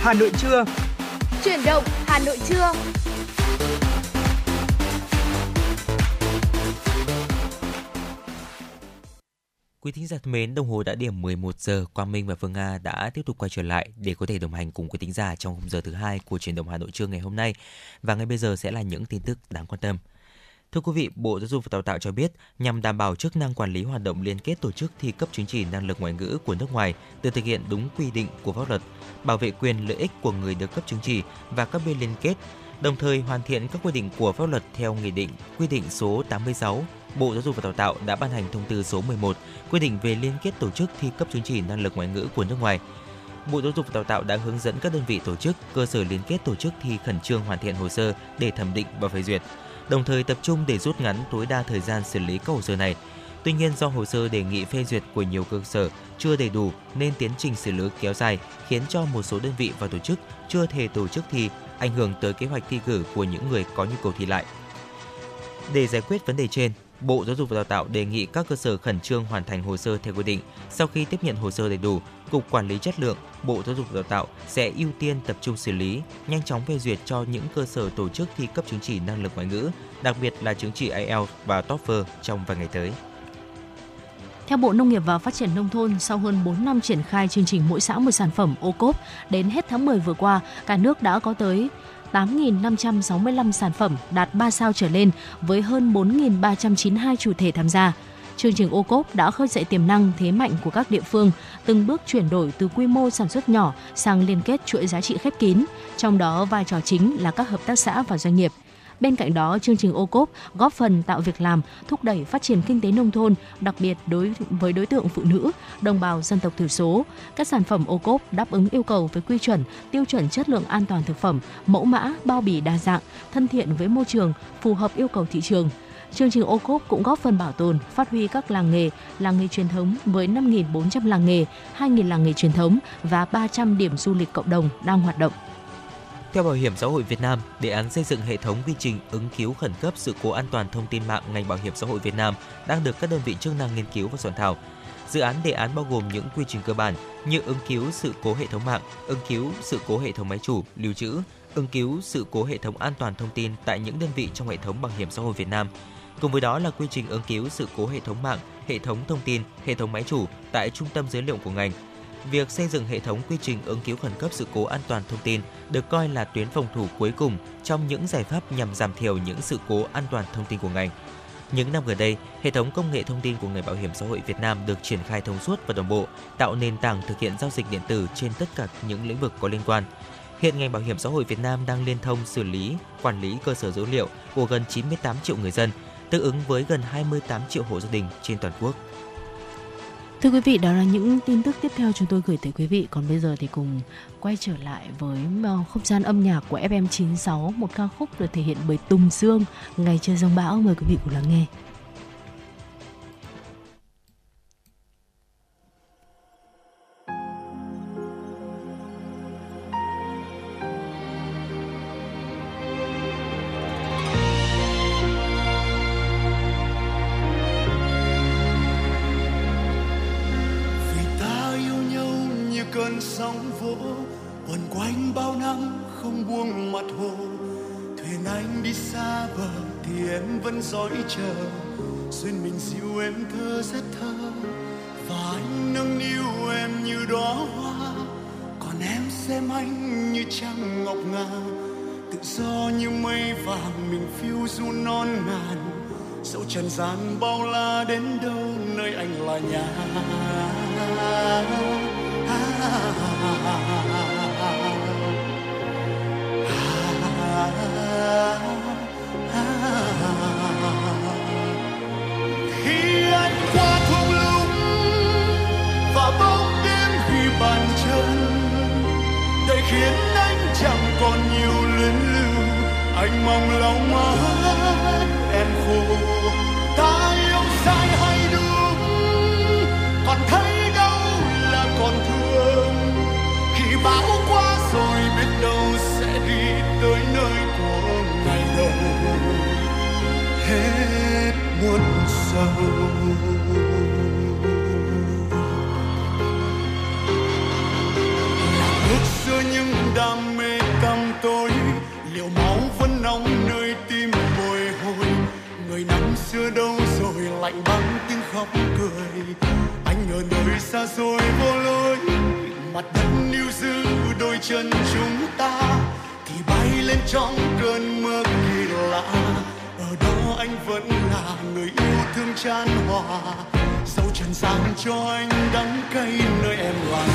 Hà Nội trưa. Chuyển động Hà Nội trưa. Quý thính giả thân mến, đồng hồ đã điểm 11 giờ, Quang Minh và Phương Nga đã tiếp tục quay trở lại để có thể đồng hành cùng quý thính giả trong khung giờ thứ hai của truyền động Hà Nội trưa ngày hôm nay. Và ngay bây giờ sẽ là những tin tức đáng quan tâm. Thưa quý vị, Bộ Giáo dục và Đào tạo cho biết, nhằm đảm bảo chức năng quản lý hoạt động liên kết tổ chức thi cấp chứng chỉ năng lực ngoại ngữ của nước ngoài được thực hiện đúng quy định của pháp luật, bảo vệ quyền lợi ích của người được cấp chứng chỉ và các bên liên kết, đồng thời hoàn thiện các quy định của pháp luật theo nghị định quy định số 86 Bộ Giáo dục và Đào tạo đã ban hành thông tư số 11 quy định về liên kết tổ chức thi cấp chứng chỉ năng lực ngoại ngữ của nước ngoài. Bộ Giáo dục và Đào tạo đã hướng dẫn các đơn vị tổ chức, cơ sở liên kết tổ chức thi khẩn trương hoàn thiện hồ sơ để thẩm định và phê duyệt, đồng thời tập trung để rút ngắn tối đa thời gian xử lý các hồ sơ này. Tuy nhiên do hồ sơ đề nghị phê duyệt của nhiều cơ sở chưa đầy đủ nên tiến trình xử lý kéo dài khiến cho một số đơn vị và tổ chức chưa thể tổ chức thi, ảnh hưởng tới kế hoạch thi cử của những người có nhu cầu thi lại. Để giải quyết vấn đề trên, Bộ Giáo dục và Đào tạo đề nghị các cơ sở khẩn trương hoàn thành hồ sơ theo quy định. Sau khi tiếp nhận hồ sơ đầy đủ, Cục Quản lý Chất lượng, Bộ Giáo dục và Đào tạo sẽ ưu tiên tập trung xử lý, nhanh chóng phê duyệt cho những cơ sở tổ chức thi cấp chứng chỉ năng lực ngoại ngữ, đặc biệt là chứng chỉ IELTS và TOEFL trong vài ngày tới. Theo Bộ Nông nghiệp và Phát triển Nông thôn, sau hơn 4 năm triển khai chương trình mỗi xã một sản phẩm ô cốp, đến hết tháng 10 vừa qua, cả nước đã có tới 8.565 sản phẩm đạt 3 sao trở lên với hơn 4.392 chủ thể tham gia. Chương trình ô cốp đã khơi dậy tiềm năng thế mạnh của các địa phương, từng bước chuyển đổi từ quy mô sản xuất nhỏ sang liên kết chuỗi giá trị khép kín, trong đó vai trò chính là các hợp tác xã và doanh nghiệp – Bên cạnh đó, chương trình ô cốp góp phần tạo việc làm, thúc đẩy phát triển kinh tế nông thôn, đặc biệt đối với đối tượng phụ nữ, đồng bào dân tộc thiểu số. Các sản phẩm ô cốp đáp ứng yêu cầu với quy chuẩn, tiêu chuẩn chất lượng an toàn thực phẩm, mẫu mã, bao bì đa dạng, thân thiện với môi trường, phù hợp yêu cầu thị trường. Chương trình ô cốp cũng góp phần bảo tồn, phát huy các làng nghề, làng nghề truyền thống với 5.400 làng nghề, 2.000 làng nghề truyền thống và 300 điểm du lịch cộng đồng đang hoạt động. Theo Bảo hiểm xã hội Việt Nam, đề án xây dựng hệ thống quy trình ứng cứu khẩn cấp sự cố an toàn thông tin mạng ngành bảo hiểm xã hội Việt Nam đang được các đơn vị chức năng nghiên cứu và soạn thảo. Dự án đề án bao gồm những quy trình cơ bản như ứng cứu sự cố hệ thống mạng, ứng cứu sự cố hệ thống máy chủ, lưu trữ, ứng cứu sự cố hệ thống an toàn thông tin tại những đơn vị trong hệ thống bảo hiểm xã hội Việt Nam. Cùng với đó là quy trình ứng cứu sự cố hệ thống mạng, hệ thống thông tin, hệ thống máy chủ tại trung tâm dữ liệu của ngành, việc xây dựng hệ thống quy trình ứng cứu khẩn cấp sự cố an toàn thông tin được coi là tuyến phòng thủ cuối cùng trong những giải pháp nhằm giảm thiểu những sự cố an toàn thông tin của ngành. Những năm gần đây, hệ thống công nghệ thông tin của ngành bảo hiểm xã hội Việt Nam được triển khai thông suốt và đồng bộ, tạo nền tảng thực hiện giao dịch điện tử trên tất cả những lĩnh vực có liên quan. Hiện ngành bảo hiểm xã hội Việt Nam đang liên thông xử lý, quản lý cơ sở dữ liệu của gần 98 triệu người dân, tương ứng với gần 28 triệu hộ gia đình trên toàn quốc. Thưa quý vị, đó là những tin tức tiếp theo chúng tôi gửi tới quý vị. Còn bây giờ thì cùng quay trở lại với ờ, không gian âm nhạc của FM96, một ca khúc được thể hiện bởi Tùng Dương, Ngày chơi giông bão. Mời quý vị cùng lắng nghe. Xa bờ thì em vẫn dõi chờ duyên mình dịu em thơ rất thơ và anh nâng niu em như đóa hoa còn em xem anh như trăng ngọc ngà tự do như mây vàng mình phiêu du non ngàn dẫu trần gian bao la đến đâu nơi anh là nhà khi khiến anh chẳng còn nhiều luyến lưu. Anh mong lòng mãi em khô ta yêu sai hay đúng, còn thấy đâu là còn thương. Khi bão qua rồi biết đâu sẽ đi tới nơi của ngày đầu hết muôn sầu. Ước xưa những đam mê tăm tối. Liệu máu vẫn nóng nơi tim bồi hồi? Người năm xưa đâu rồi lạnh băng tiếng khóc cười? Anh ở nơi xa xôi vô lối. Mặt đất lưu giữ đôi chân chúng ta. Thì bay lên trong cơn mơ kỳ lạ. Ở đó anh vẫn là người yêu thương chan hòa. Dẫu trần gian cho anh đắng cay nơi em là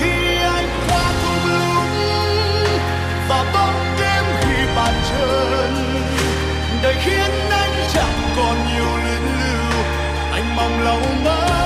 khi anh qua thung lũng và bóng đêm khi bàn chân đời khiến anh chẳng còn nhiều luyến lưu anh mong lâu mơ.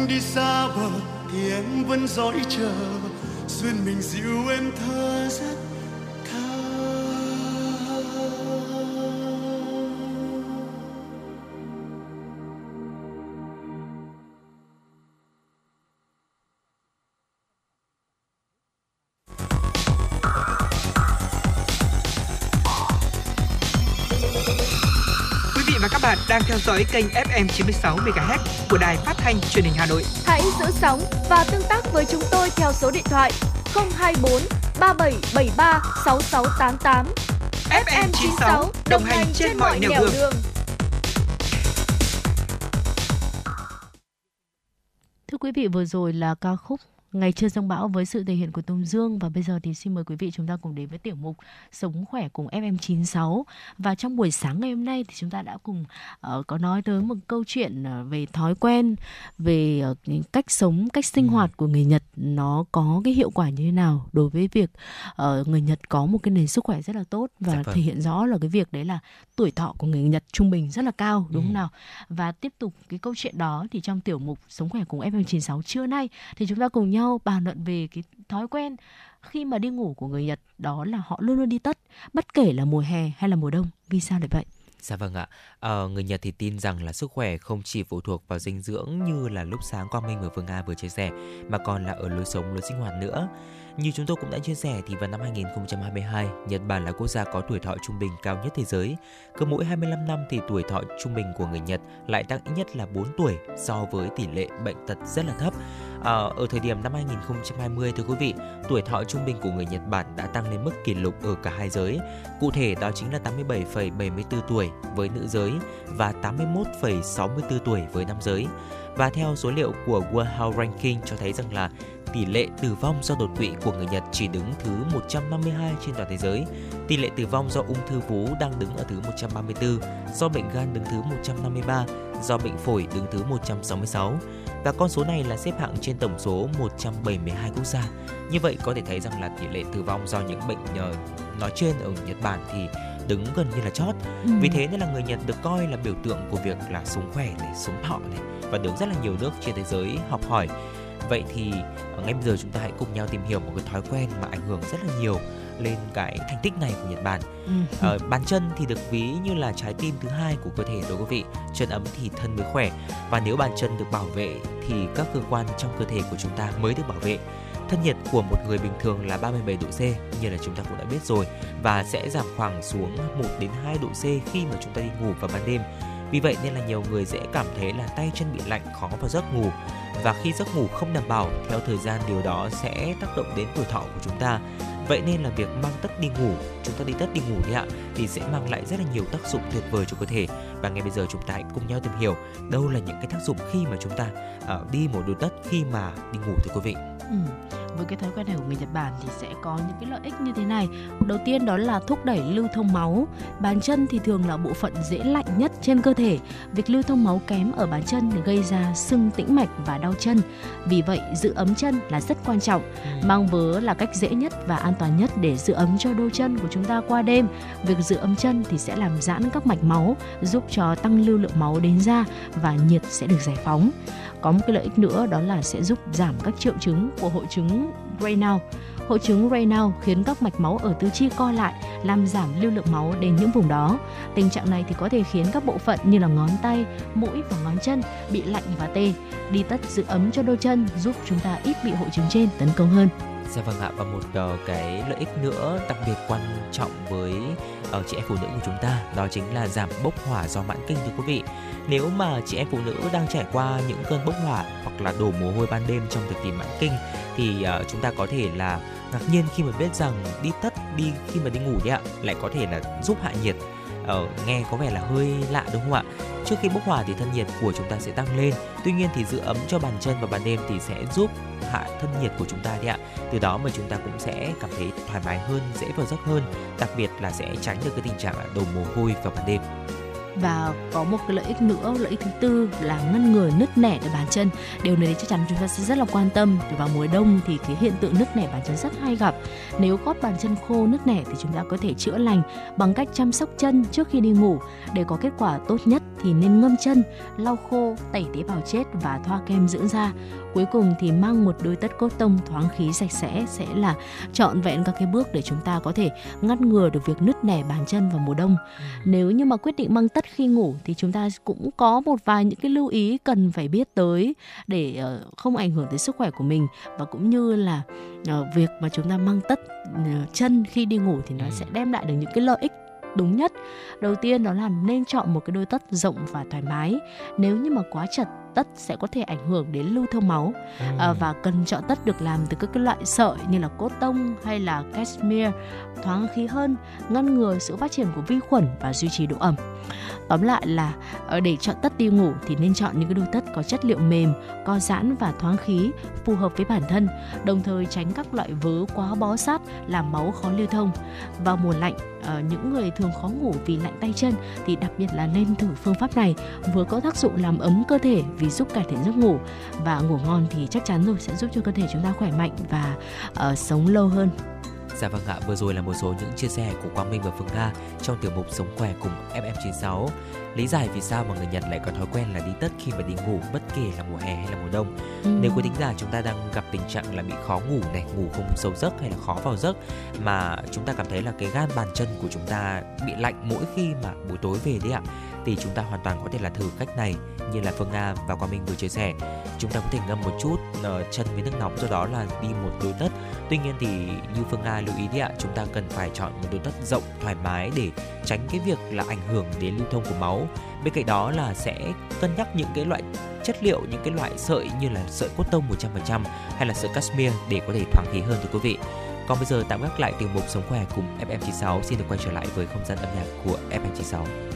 Anh đi xa bờ thì em vẫn dõi chờ duyên mình dịu em thơ. Dõi kênh FM 96 MHz của đài phát thanh truyền hình Hà Nội. Hãy giữ sóng và tương tác với chúng tôi theo số điện thoại 024 3773 6688. FM 96 đồng hành trên mọi nẻo đường. Thưa quý vị, vừa rồi là ca khúc Ngày chưa giông bão với sự thể hiện của Tùng Dương và bây giờ thì xin mời quý vị chúng ta cùng đến với tiểu mục Sống khỏe cùng FM96 và trong buổi sáng ngày hôm nay thì chúng ta đã cùng uh, có nói tới một câu chuyện uh, về thói quen về uh, cách sống cách sinh ừ. hoạt của người Nhật nó có cái hiệu quả như thế nào đối với việc uh, người Nhật có một cái nền sức khỏe rất là tốt và dạ vâng. thể hiện rõ là cái việc đấy là tuổi thọ của người Nhật trung bình rất là cao đúng ừ. không nào và tiếp tục cái câu chuyện đó thì trong tiểu mục Sống khỏe cùng FM96 trưa nay thì chúng ta cùng nhau nhau bàn luận về cái thói quen khi mà đi ngủ của người Nhật đó là họ luôn luôn đi tất bất kể là mùa hè hay là mùa đông. Vì sao lại vậy? Dạ vâng ạ, Ờ, người Nhật thì tin rằng là sức khỏe không chỉ phụ thuộc vào dinh dưỡng như là lúc sáng Quang Minh và Phương Nga vừa chia sẻ, mà còn là ở lối sống, lối sinh hoạt nữa. Như chúng tôi cũng đã chia sẻ thì vào năm 2022, Nhật Bản là quốc gia có tuổi thọ trung bình cao nhất thế giới. Cứ mỗi 25 năm thì tuổi thọ trung bình của người Nhật lại tăng ít nhất là 4 tuổi so với tỷ lệ bệnh tật rất là thấp. À, ở thời điểm năm 2020 thưa quý vị, tuổi thọ trung bình của người Nhật Bản đã tăng lên mức kỷ lục ở cả hai giới. Cụ thể đó chính là 87,74 tuổi với nữ giới và 81,64 tuổi với nam giới. Và theo số liệu của World Health Ranking cho thấy rằng là tỷ lệ tử vong do đột quỵ của người Nhật chỉ đứng thứ 152 trên toàn thế giới. Tỷ lệ tử vong do ung thư vú đang đứng ở thứ 134, do bệnh gan đứng thứ 153, do bệnh phổi đứng thứ 166 và con số này là xếp hạng trên tổng số 172 quốc gia. Như vậy có thể thấy rằng là tỷ lệ tử vong do những bệnh nhờ nói trên ở Nhật Bản thì đứng gần như là chót. Ừ. Vì thế nên là người Nhật được coi là biểu tượng của việc là sống khỏe này, sống thọ này và được rất là nhiều nước trên thế giới học hỏi. Vậy thì ờ, ngay bây giờ chúng ta hãy cùng nhau tìm hiểu một cái thói quen mà ảnh hưởng rất là nhiều lên cái thành tích này của Nhật Bản. Ừ. Ờ, bàn chân thì được ví như là trái tim thứ hai của cơ thể đối quý vị. Chân ấm thì thân mới khỏe và nếu bàn chân được bảo vệ thì các cơ quan trong cơ thể của chúng ta mới được bảo vệ. Thân nhiệt của một người bình thường là 37 độ C như là chúng ta cũng đã biết rồi và sẽ giảm khoảng xuống 1 đến 2 độ C khi mà chúng ta đi ngủ vào ban đêm. Vì vậy nên là nhiều người dễ cảm thấy là tay chân bị lạnh khó vào giấc ngủ. Và khi giấc ngủ không đảm bảo theo thời gian điều đó sẽ tác động đến tuổi thọ của chúng ta. Vậy nên là việc mang tất đi ngủ, chúng ta đi tất đi ngủ đi ạ, thì sẽ mang lại rất là nhiều tác dụng tuyệt vời cho cơ thể. Và ngay bây giờ chúng ta hãy cùng nhau tìm hiểu đâu là những cái tác dụng khi mà chúng ta uh, đi một đôi tất khi mà đi ngủ thưa quý vị. Ừ với cái thói quen này của người Nhật Bản thì sẽ có những cái lợi ích như thế này. Đầu tiên đó là thúc đẩy lưu thông máu. Bàn chân thì thường là bộ phận dễ lạnh nhất trên cơ thể. Việc lưu thông máu kém ở bàn chân gây ra sưng tĩnh mạch và đau chân. Vì vậy, giữ ấm chân là rất quan trọng. Ừ. Mang vớ là cách dễ nhất và an toàn nhất để giữ ấm cho đôi chân của chúng ta qua đêm. Việc giữ ấm chân thì sẽ làm giãn các mạch máu, giúp cho tăng lưu lượng máu đến da và nhiệt sẽ được giải phóng có một cái lợi ích nữa đó là sẽ giúp giảm các triệu chứng của hội chứng Raynaud. Hội chứng Raynaud khiến các mạch máu ở tứ chi co lại, làm giảm lưu lượng máu đến những vùng đó. Tình trạng này thì có thể khiến các bộ phận như là ngón tay, mũi và ngón chân bị lạnh và tê. Đi tất giữ ấm cho đôi chân giúp chúng ta ít bị hội chứng trên tấn công hơn. Dạ vâng ạ và một uh, cái lợi ích nữa đặc biệt quan trọng với uh, chị em phụ nữ của chúng ta đó chính là giảm bốc hỏa do mãn kinh thưa quý vị. Nếu mà chị em phụ nữ đang trải qua những cơn bốc hỏa hoặc là đổ mồ hôi ban đêm trong thời kỳ mãn kinh thì uh, chúng ta có thể là ngạc nhiên khi mà biết rằng đi tất đi khi mà đi ngủ đấy ạ lại có thể là giúp hạ nhiệt uh, nghe có vẻ là hơi lạ đúng không ạ? Trước khi bốc hỏa thì thân nhiệt của chúng ta sẽ tăng lên. Tuy nhiên thì giữ ấm cho bàn chân và ban đêm thì sẽ giúp hạ thân nhiệt của chúng ta đấy ạ. Từ đó mà chúng ta cũng sẽ cảm thấy thoải mái hơn dễ vào giấc hơn. Đặc biệt là sẽ tránh được cái tình trạng đổ mồ hôi vào ban đêm và có một cái lợi ích nữa, lợi ích thứ tư là ngăn ngừa nứt nẻ ở bàn chân. Điều này chắc chắn chúng ta sẽ rất là quan tâm. Vào mùa đông thì cái hiện tượng nứt nẻ bàn chân rất hay gặp. Nếu gót bàn chân khô nứt nẻ thì chúng ta có thể chữa lành bằng cách chăm sóc chân trước khi đi ngủ. Để có kết quả tốt nhất thì nên ngâm chân, lau khô, tẩy tế bào chết và thoa kem dưỡng da cuối cùng thì mang một đôi tất cốt tông thoáng khí sạch sẽ sẽ là trọn vẹn các cái bước để chúng ta có thể ngăn ngừa được việc nứt nẻ bàn chân vào mùa đông ừ. nếu như mà quyết định mang tất khi ngủ thì chúng ta cũng có một vài những cái lưu ý cần phải biết tới để ờ, không ảnh hưởng tới sức khỏe của mình và cũng như là ờ, việc mà chúng ta mang tất ờ, chân khi đi ngủ thì nó ừ. sẽ đem lại được những cái lợi ích đúng nhất đầu tiên đó là nên chọn một cái đôi tất rộng và thoải mái nếu như mà quá chật tất sẽ có thể ảnh hưởng đến lưu thông máu ừ. à, và cần chọn tất được làm từ các cái loại sợi như là cốt tông hay là cashmere thoáng khí hơn ngăn ngừa sự phát triển của vi khuẩn và duy trì độ ẩm tóm lại là ờ, để chọn tất đi ngủ thì nên chọn những cái đôi tất có chất liệu mềm co giãn và thoáng khí phù hợp với bản thân đồng thời tránh các loại vớ quá bó sát làm máu khó lưu thông. Vào mùa lạnh ờ, những người thường khó ngủ vì lạnh tay chân thì đặc biệt là nên thử phương pháp này vừa có tác dụng làm ấm cơ thể vì giúp cải thiện giấc ngủ và ngủ ngon thì chắc chắn rồi sẽ giúp cho cơ thể chúng ta khỏe mạnh và uh, sống lâu hơn. Dạ vâng ạ, vừa rồi là một số những chia sẻ của Quang Minh và Phương Nga trong tiểu mục Sống khỏe cùng FM96. Lý giải vì sao mà người Nhật lại có thói quen là đi tất khi mà đi ngủ bất kể là mùa hè hay là mùa đông. Ừ. Nếu quý thính giả chúng ta đang gặp tình trạng là bị khó ngủ này, ngủ không sâu giấc hay là khó vào giấc mà chúng ta cảm thấy là cái gan bàn chân của chúng ta bị lạnh mỗi khi mà buổi tối về đấy ạ thì chúng ta hoàn toàn có thể là thử cách này như là Phương Nga và Quang Minh vừa chia sẻ. Chúng ta có thể ngâm một chút uh, chân với nước nóng sau đó là đi một đôi tất. Tuy nhiên thì như Phương Nga lưu ý đi ạ, chúng ta cần phải chọn một đôi tất rộng thoải mái để tránh cái việc là ảnh hưởng đến lưu thông của máu. Bên cạnh đó là sẽ cân nhắc những cái loại chất liệu, những cái loại sợi như là sợi cốt tông 100% hay là sợi cashmere để có thể thoáng khí hơn thưa quý vị. Còn bây giờ tạm gác lại tiểu mục sống khỏe cùng FM96 xin được quay trở lại với không gian âm nhạc của FM96.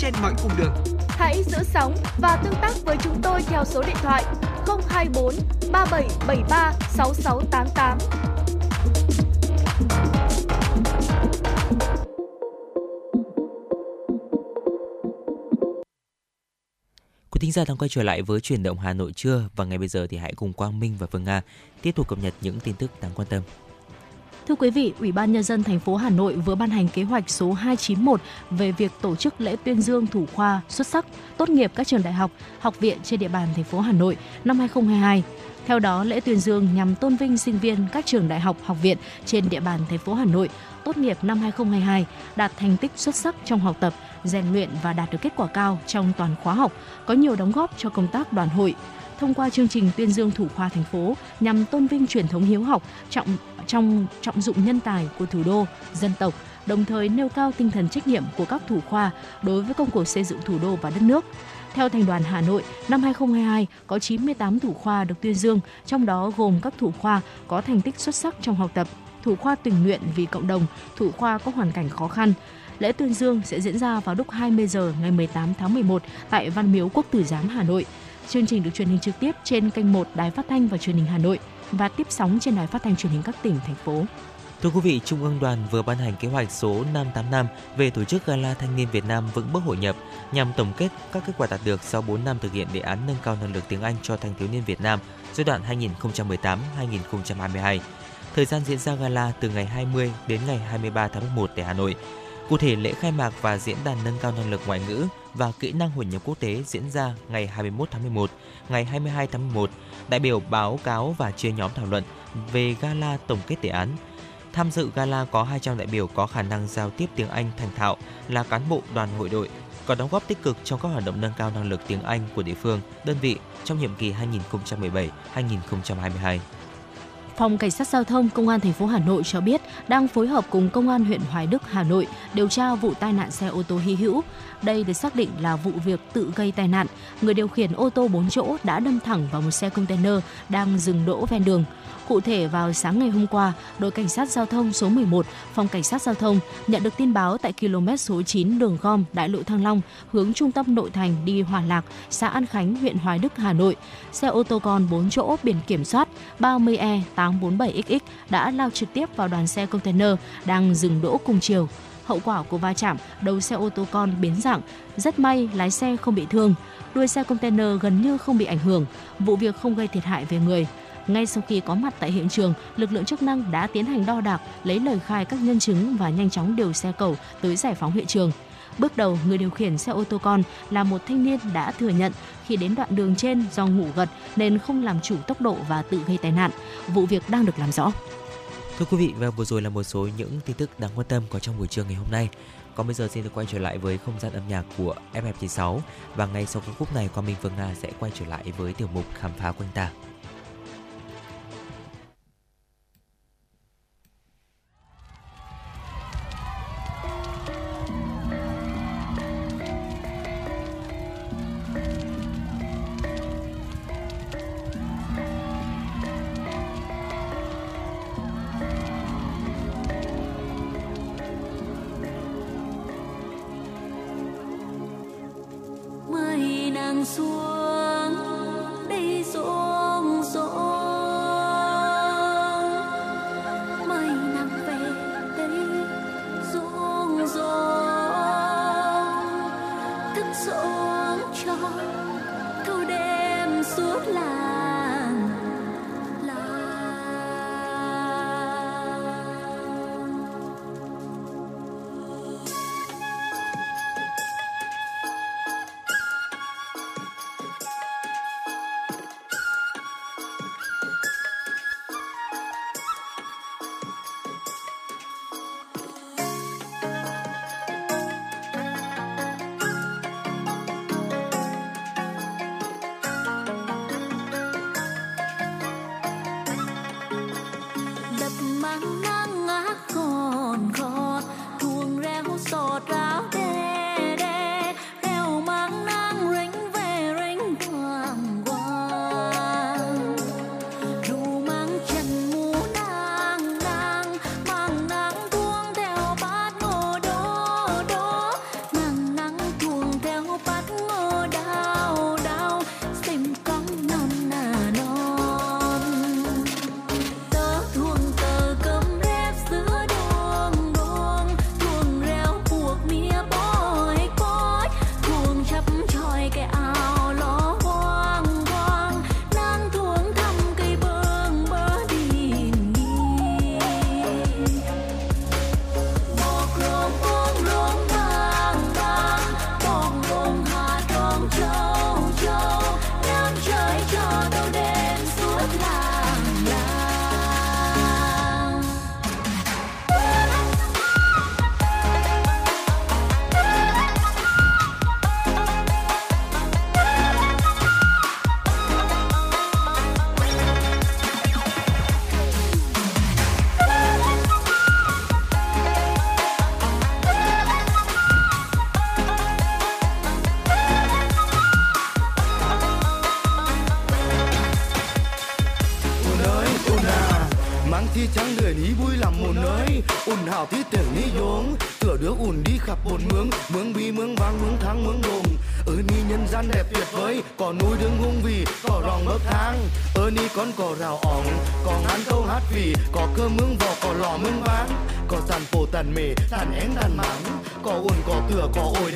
Trên mọi cung đường. Hãy giữ sóng và tương tác với chúng tôi theo số điện thoại 024 3773 6688. Quý thính giả đang quay trở lại với chuyển động Hà Nội trưa và ngay bây giờ thì hãy cùng Quang Minh và Phương Nga tiếp tục cập nhật những tin tức đáng quan tâm. Thưa quý vị, Ủy ban nhân dân thành phố Hà Nội vừa ban hành kế hoạch số 291 về việc tổ chức lễ tuyên dương thủ khoa xuất sắc tốt nghiệp các trường đại học, học viện trên địa bàn thành phố Hà Nội năm 2022. Theo đó, lễ tuyên dương nhằm tôn vinh sinh viên các trường đại học, học viện trên địa bàn thành phố Hà Nội tốt nghiệp năm 2022 đạt thành tích xuất sắc trong học tập, rèn luyện và đạt được kết quả cao trong toàn khóa học, có nhiều đóng góp cho công tác đoàn hội. Thông qua chương trình tuyên dương thủ khoa thành phố nhằm tôn vinh truyền thống hiếu học, trọng trong trọng dụng nhân tài của thủ đô, dân tộc, đồng thời nêu cao tinh thần trách nhiệm của các thủ khoa đối với công cuộc xây dựng thủ đô và đất nước. Theo Thành đoàn Hà Nội, năm 2022 có 98 thủ khoa được tuyên dương, trong đó gồm các thủ khoa có thành tích xuất sắc trong học tập, thủ khoa tình nguyện vì cộng đồng, thủ khoa có hoàn cảnh khó khăn. Lễ tuyên dương sẽ diễn ra vào lúc 20 giờ ngày 18 tháng 11 tại Văn Miếu Quốc Tử Giám Hà Nội. Chương trình được truyền hình trực tiếp trên kênh 1 Đài Phát thanh và Truyền hình Hà Nội và tiếp sóng trên đài phát thanh truyền hình các tỉnh thành phố. Thưa quý vị, Trung ương Đoàn vừa ban hành kế hoạch số 585 về tổ chức Gala Thanh niên Việt Nam vững bước hội nhập nhằm tổng kết các kết quả đạt được sau 4 năm thực hiện đề án nâng cao năng lực tiếng Anh cho thanh thiếu niên Việt Nam giai đoạn 2018-2022. Thời gian diễn ra gala từ ngày 20 đến ngày 23 tháng 11 tại Hà Nội. Cụ thể, lễ khai mạc và diễn đàn nâng cao năng lực ngoại ngữ và kỹ năng hội nhập quốc tế diễn ra ngày 21 tháng 11, ngày 22 tháng 11. Đại biểu báo cáo và chia nhóm thảo luận về gala tổng kết đề án. Tham dự gala có 200 đại biểu có khả năng giao tiếp tiếng Anh thành thạo là cán bộ đoàn hội đội, có đóng góp tích cực trong các hoạt động nâng cao năng lực tiếng Anh của địa phương, đơn vị trong nhiệm kỳ 2017-2022. Phòng Cảnh sát Giao thông Công an thành phố Hà Nội cho biết đang phối hợp cùng Công an huyện Hoài Đức, Hà Nội điều tra vụ tai nạn xe ô tô hy hữu. Đây được xác định là vụ việc tự gây tai nạn. Người điều khiển ô tô 4 chỗ đã đâm thẳng vào một xe container đang dừng đỗ ven đường. Cụ thể vào sáng ngày hôm qua, đội cảnh sát giao thông số 11, phòng cảnh sát giao thông nhận được tin báo tại km số 9 đường gom Đại lộ Thăng Long hướng trung tâm nội thành đi Hòa Lạc, xã An Khánh, huyện Hoài Đức, Hà Nội. Xe ô tô con 4 chỗ biển kiểm soát 30E 847XX đã lao trực tiếp vào đoàn xe container đang dừng đỗ cùng chiều. Hậu quả của va chạm, đầu xe ô tô con biến dạng, rất may lái xe không bị thương, đuôi xe container gần như không bị ảnh hưởng, vụ việc không gây thiệt hại về người. Ngay sau khi có mặt tại hiện trường, lực lượng chức năng đã tiến hành đo đạc, lấy lời khai các nhân chứng và nhanh chóng điều xe cầu tới giải phóng hiện trường. Bước đầu, người điều khiển xe ô tô con là một thanh niên đã thừa nhận khi đến đoạn đường trên do ngủ gật nên không làm chủ tốc độ và tự gây tai nạn. Vụ việc đang được làm rõ. Thưa quý vị, và vừa rồi là một số những tin tức đáng quan tâm có trong buổi trưa ngày hôm nay. Còn bây giờ xin được quay trở lại với không gian âm nhạc của FM96 và ngay sau cái khúc này Quang Minh Phương Nga sẽ quay trở lại với tiểu mục khám phá quanh ta. Nàng xuống có tựa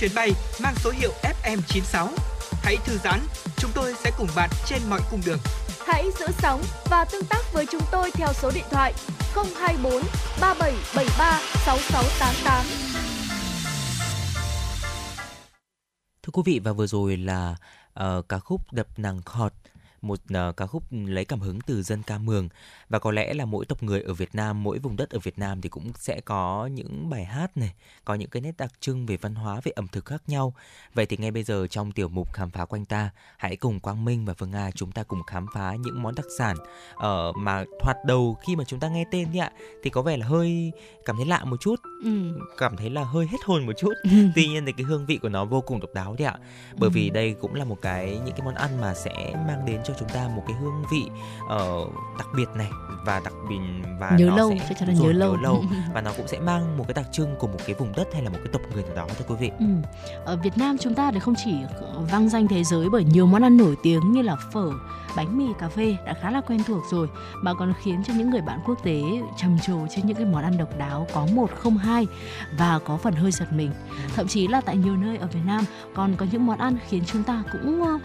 chuyến bay mang số hiệu FM96. Hãy thư giãn, chúng tôi sẽ cùng bạn trên mọi cung đường. Hãy giữ sóng và tương tác với chúng tôi theo số điện thoại 024 3773 6688. Thưa quý vị và vừa rồi là ờ, ca khúc Đập nàng khọt một ờ, ca khúc lấy cảm hứng từ dân ca mường và có lẽ là mỗi tộc người ở Việt Nam, mỗi vùng đất ở Việt Nam thì cũng sẽ có những bài hát này, có những cái nét đặc trưng về văn hóa, về ẩm thực khác nhau. Vậy thì ngay bây giờ trong tiểu mục khám phá quanh ta, hãy cùng Quang Minh và Phương Nga chúng ta cùng khám phá những món đặc sản ở mà thoạt đầu khi mà chúng ta nghe tên đi ạ thì có vẻ là hơi cảm thấy lạ một chút, Ừ. cảm thấy là hơi hết hồn một chút. Tuy nhiên thì cái hương vị của nó vô cùng độc đáo đấy ạ. Bởi vì Ừ. đây cũng là một cái những cái món ăn mà sẽ mang đến cho chúng ta một cái hương vị ờ, đặc biệt này và đặc biệt và Nhớ nó lâu, sẽ là rồi, nhớ lâu. lâu và nó cũng sẽ mang một cái đặc trưng của một cái vùng đất hay là một cái tộc người nào đó thưa quý vị. Ừ. Ở Việt Nam chúng ta thì không chỉ vang danh thế giới bởi nhiều món ăn nổi tiếng như là phở, bánh mì, cà phê đã khá là quen thuộc rồi mà còn khiến cho những người bạn quốc tế trầm trồ trên những cái món ăn độc đáo có một không hai và có phần hơi giật mình. Thậm chí là tại nhiều nơi ở Việt Nam còn có những món ăn khiến chúng ta cũng ờ,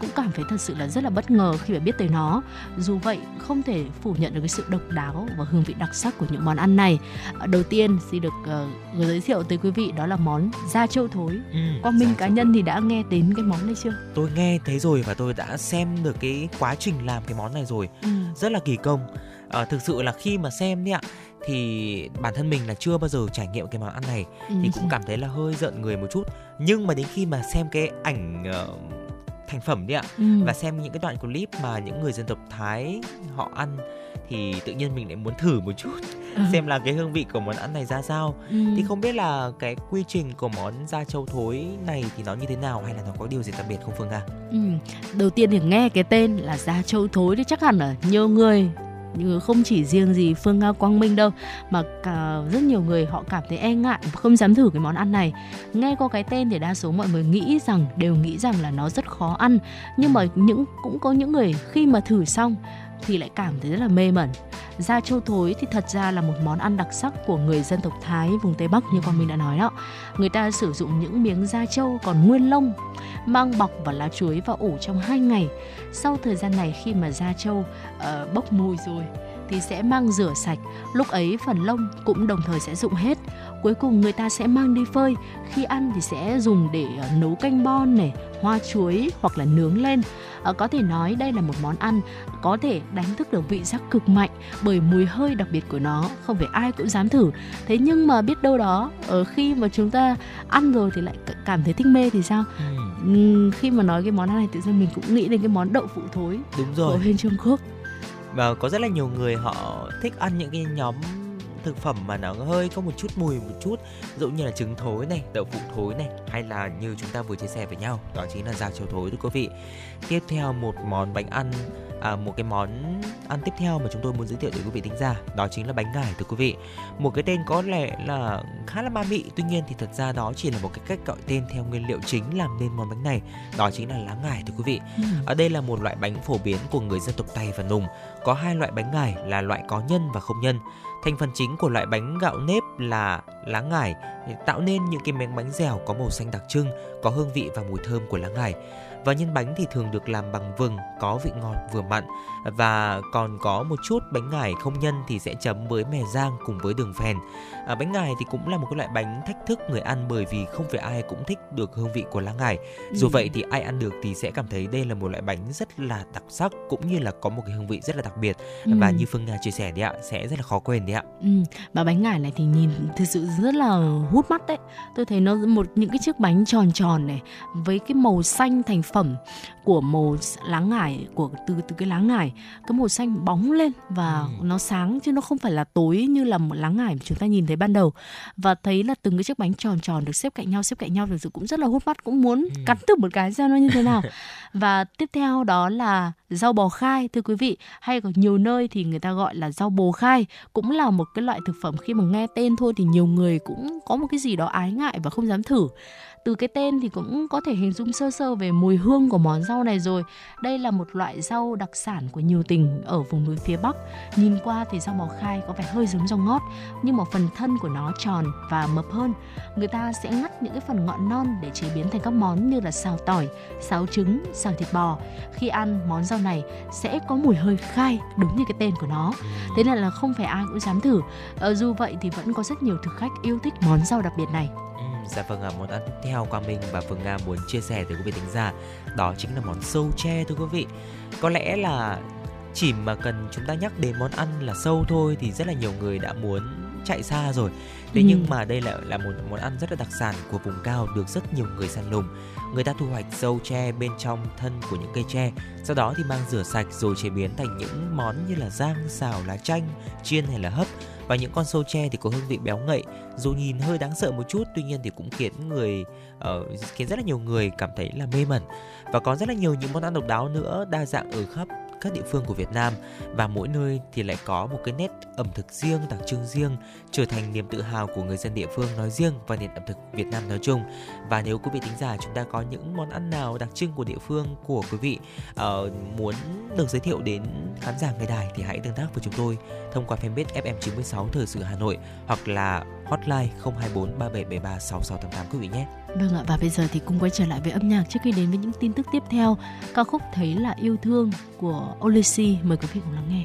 cũng cảm thấy thật sự là rất là bất ngờ khi mà biết tới nó. Dù vậy không thể phủ nhận được cái sự độc đáo và hương vị đặc sắc của những món ăn này. Ờ, Đầu tiên xin được ờ, giới thiệu tới quý vị đó là món da trâu thối. Ừ, Quang Minh cá nhân thì đã nghe đến cái món này chưa? Tôi nghe thấy rồi và tôi đã xem được cái quá trình làm cái món này rồi. Ừ. Rất là kỳ công. Ờ, thực sự là khi mà xem đi ạ thì bản thân mình là chưa bao giờ trải nghiệm cái món ăn này Ừ. thì cũng cảm thấy là hơi giận người một chút nhưng mà đến khi mà xem cái ảnh ờ, thành phẩm đi ạ Ừ. và xem những cái đoạn clip mà những người dân tộc Thái họ ăn thì tự nhiên mình lại muốn thử một chút Ừ. xem là cái hương vị của món ăn này ra sao Ừ. thì không biết là cái quy trình của món da trâu thối này thì nó như thế nào hay là nó có điều gì đặc biệt không Phương Nga? Ừ. Đầu tiên thì nghe cái tên là da trâu thối thì chắc hẳn là nhiều người nhưng không chỉ riêng gì Phương Nga Quang Minh đâu mà cả rất nhiều người họ cảm thấy e ngại không dám thử cái món ăn này. Nghe có cái tên thì đa số mọi người nghĩ rằng đều nghĩ rằng là nó rất khó ăn nhưng mà những cũng có những người khi mà thử xong thì lại cảm thấy rất là mê mẩn da trâu thối thì thật ra là một món ăn đặc sắc của người dân tộc Thái vùng Tây Bắc như con mình đã nói đó. Người ta sử dụng những miếng da trâu còn nguyên lông mang bọc vào lá chuối và ủ trong 2 ngày. Sau thời gian này khi mà da trâu uh, bốc mùi rồi thì sẽ mang rửa sạch. Lúc ấy phần lông cũng đồng thời sẽ dụng hết. Cuối cùng người ta sẽ mang đi phơi. Khi ăn thì sẽ dùng để ờ, nấu canh bon này, hoa chuối hoặc là nướng lên. À, có thể nói đây là một món ăn có thể đánh thức được vị giác cực mạnh bởi mùi hơi đặc biệt của nó không phải ai cũng dám thử thế nhưng mà biết đâu đó ở khi mà chúng ta ăn rồi thì lại cảm thấy thích mê thì sao ừ. khi mà nói cái món ăn này tự nhiên mình cũng nghĩ đến cái món đậu phụ thối đúng rồi của bên Trung Quốc và có rất là nhiều người họ thích ăn những cái nhóm thực phẩm mà nó hơi có một chút mùi một chút dụ như là trứng thối này đậu phụ thối này hay là như chúng ta vừa chia sẻ với nhau đó chính là da trâu thối thưa quý vị. Tiếp theo một món bánh ăn à, một cái món ăn tiếp theo mà chúng tôi muốn giới thiệu đến quý vị tính giả đó chính là bánh ngải thưa quý vị. Một cái tên có lẽ là khá là ma mị tuy nhiên thì thật ra đó chỉ là một cái cách gọi tên theo nguyên liệu chính làm nên món bánh này đó chính là lá ngải thưa quý vị. Ừ. ở đây là một loại bánh phổ biến của người dân tộc tây và nùng có hai loại bánh ngải là loại có nhân và không nhân. Thành phần chính của loại bánh gạo nếp là lá ngải tạo nên những cái miếng bánh dẻo có màu xanh đặc trưng, có hương vị và mùi thơm của lá ngải. Và nhân bánh thì thường được làm bằng vừng có vị ngọt vừa mặn. Và còn có một chút bánh ngải không nhân thì sẽ chấm với mè rang cùng với đường phèn. À, bánh ngải thì cũng là một cái loại bánh thách thức người ăn bởi vì không phải ai cũng thích được hương vị của lá ngải. Dù ừ. vậy thì ai ăn được thì sẽ cảm thấy đây là một loại bánh rất là đặc sắc cũng như là có một cái hương vị rất là đặc biệt ừ. và như Phương Nga chia sẻ đấy ạ sẽ rất là khó quên đấy ạ. Ừ. Và bánh ngải này thì nhìn thực sự rất là hút mắt đấy. Tôi thấy nó một những cái chiếc bánh tròn tròn này với cái màu xanh thành phẩm của màu lá ngải của từ từ cái lá ngải cái màu xanh bóng lên và ừ. nó sáng chứ nó không phải là tối như là một lá ngải mà chúng ta nhìn thấy ban đầu và thấy là từng cái chiếc bánh tròn tròn được xếp cạnh nhau xếp cạnh nhau thực sự cũng rất là hút mắt cũng muốn ừ. cắn thử một cái xem nó như thế nào và tiếp theo đó là rau bò khai thưa quý vị hay có nhiều nơi thì người ta gọi là rau bồ khai cũng là một cái loại thực phẩm khi mà nghe tên thôi thì nhiều người cũng có một cái gì đó ái ngại và không dám thử từ cái tên thì cũng có thể hình dung sơ sơ về mùi hương của món rau này rồi. Đây là một loại rau đặc sản của nhiều tỉnh ở vùng núi phía Bắc. Nhìn qua thì rau bò khai có vẻ hơi giống rau ngót, nhưng mà phần thân của nó tròn và mập hơn. Người ta sẽ ngắt những cái phần ngọn non để chế biến thành các món như là xào tỏi, xào trứng, xào thịt bò. Khi ăn món rau này sẽ có mùi hơi khai đúng như cái tên của nó. Thế nên là không phải ai cũng dám thử. Ờ, dù vậy thì vẫn có rất nhiều thực khách yêu thích món rau đặc biệt này. Dạ vâng ạ, à, món ăn tiếp theo Quang Minh và Phương Nga muốn chia sẻ tới quý vị thính giả đó chính là món sâu tre thưa quý vị. Có lẽ là chỉ mà cần chúng ta nhắc đến món ăn là sâu thôi thì rất là nhiều người đã muốn chạy xa rồi. Thế ừ. nhưng mà đây lại là một món ăn rất là đặc sản của vùng cao được rất nhiều người săn lùng. Người ta thu hoạch sâu tre bên trong thân của những cây tre, sau đó thì mang rửa sạch rồi chế biến thành những món như là rang, xào, lá chanh, chiên hay là hấp và những con sâu tre thì có hương vị béo ngậy dù nhìn hơi đáng sợ một chút tuy nhiên thì cũng khiến người uh, khiến rất là nhiều người cảm thấy là mê mẩn. Và có rất là nhiều những món ăn độc đáo nữa đa dạng ở khắp các địa phương của Việt Nam. Và mỗi nơi thì lại có một cái nét ẩm thực riêng, đặc trưng riêng, trở thành niềm tự hào của người dân địa phương nói riêng và nền ẩm thực Việt Nam nói chung. Và nếu quý vị thính giả chúng ta có những món ăn nào đặc trưng của địa phương của quý vị uh, muốn được giới thiệu đến khán giả người đài thì hãy tương tác với chúng tôi thông qua fanpage FM96 Thời sự Hà Nội hoặc là hotline 024 3773 6688 quý vị nhé. Vâng ạ, và bây giờ thì cùng quay trở lại với âm nhạc trước khi đến với những tin tức tiếp theo. Ca khúc thấy là yêu thương của Olisi mời quý vị cùng lắng nghe.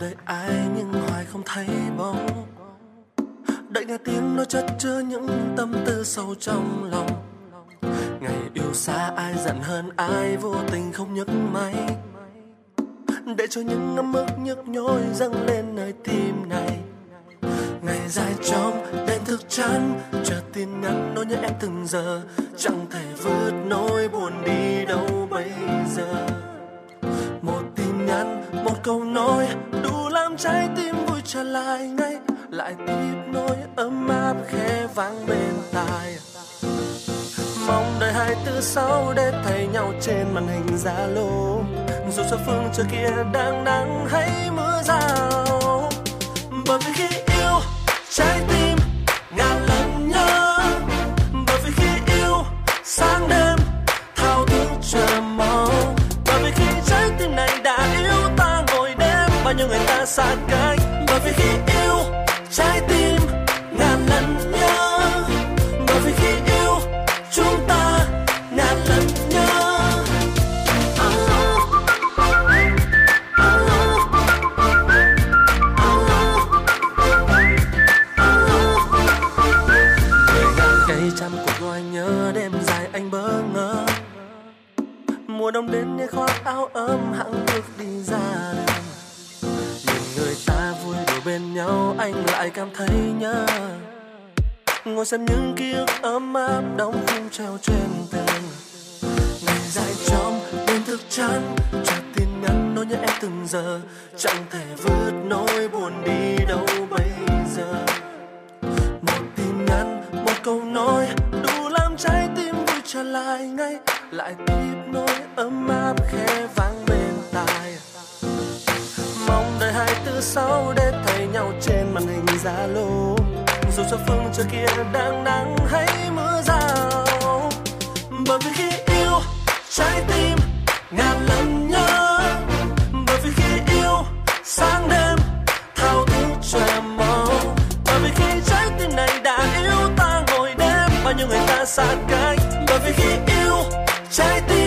Đợi ai nhưng hoài không thấy bóng. Đợi nghe tiếng nói chất chứa những tâm tư sâu trong lòng. Ngày yêu xa ai giận hơn ai, vô tình không nhấc máy. Để cho những ngâm ức nhức nhối dâng lên nơi tim này. Ngày dài trong đêm thức chán chờ tin nhắn nói nhớ em từng giờ. Chẳng thể vượt nỗi buồn đi đâu. lại ngay, lại tiếp nối ấm áp khe vang bên tai. Mong đợi hai từ sau để thấy nhau trên màn hình zalo. Dù xa phương trời kia đang nắng hay mưa rào, bởi vì khi yêu, trái tim ngàn lần nhớ. Bởi vì khi yêu, sáng đêm thao thức chờ mong. Bởi vì khi trái tim này đã yêu ta ngồi đêm và những người ta xa cách vì khi yêu, trái tim ngàn lần nhớ. Bởi vì khi yêu, chúng ta ngàn lần nhớ. Người ngàn cây trăm cuộc loài nhớ đêm dài anh bỡ ngỡ. Mùa đông đến như khoác áo ấm hạng bước đi ra. Anh lại cảm thấy nhớ. Ngồi xem những ký ức ấm áp đóng khung treo trên tường. Ngày dài trong đêm thức chán chợt tin nhắn nỗi nhớ em từng giờ. Chẳng thể vượt nỗi buồn đi đâu bây giờ. Một tin nhắn, một câu nói, đủ làm trái tim vui trở lại ngay. Lại tiếp nỗi ấm áp khẽ vang mong đợi hai tư sáu để thấy nhau trên màn hình zalo. Dù cho phương trời kia đang nắng hay mưa rào, bởi vì khi yêu, trái tim ngàn lần nhớ. Bởi vì khi yêu, sáng đêm thao thức cho em mong. Bởi vì khi trái tim này đã yêu ta ngồi đêm, bao nhiêu người ta xa cách. Bởi vì khi yêu, trái tim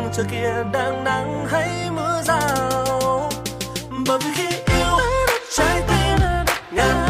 dù phương trời kia đang nắng hay mưa rào. Bởi vì khi yêu trái tim ngàn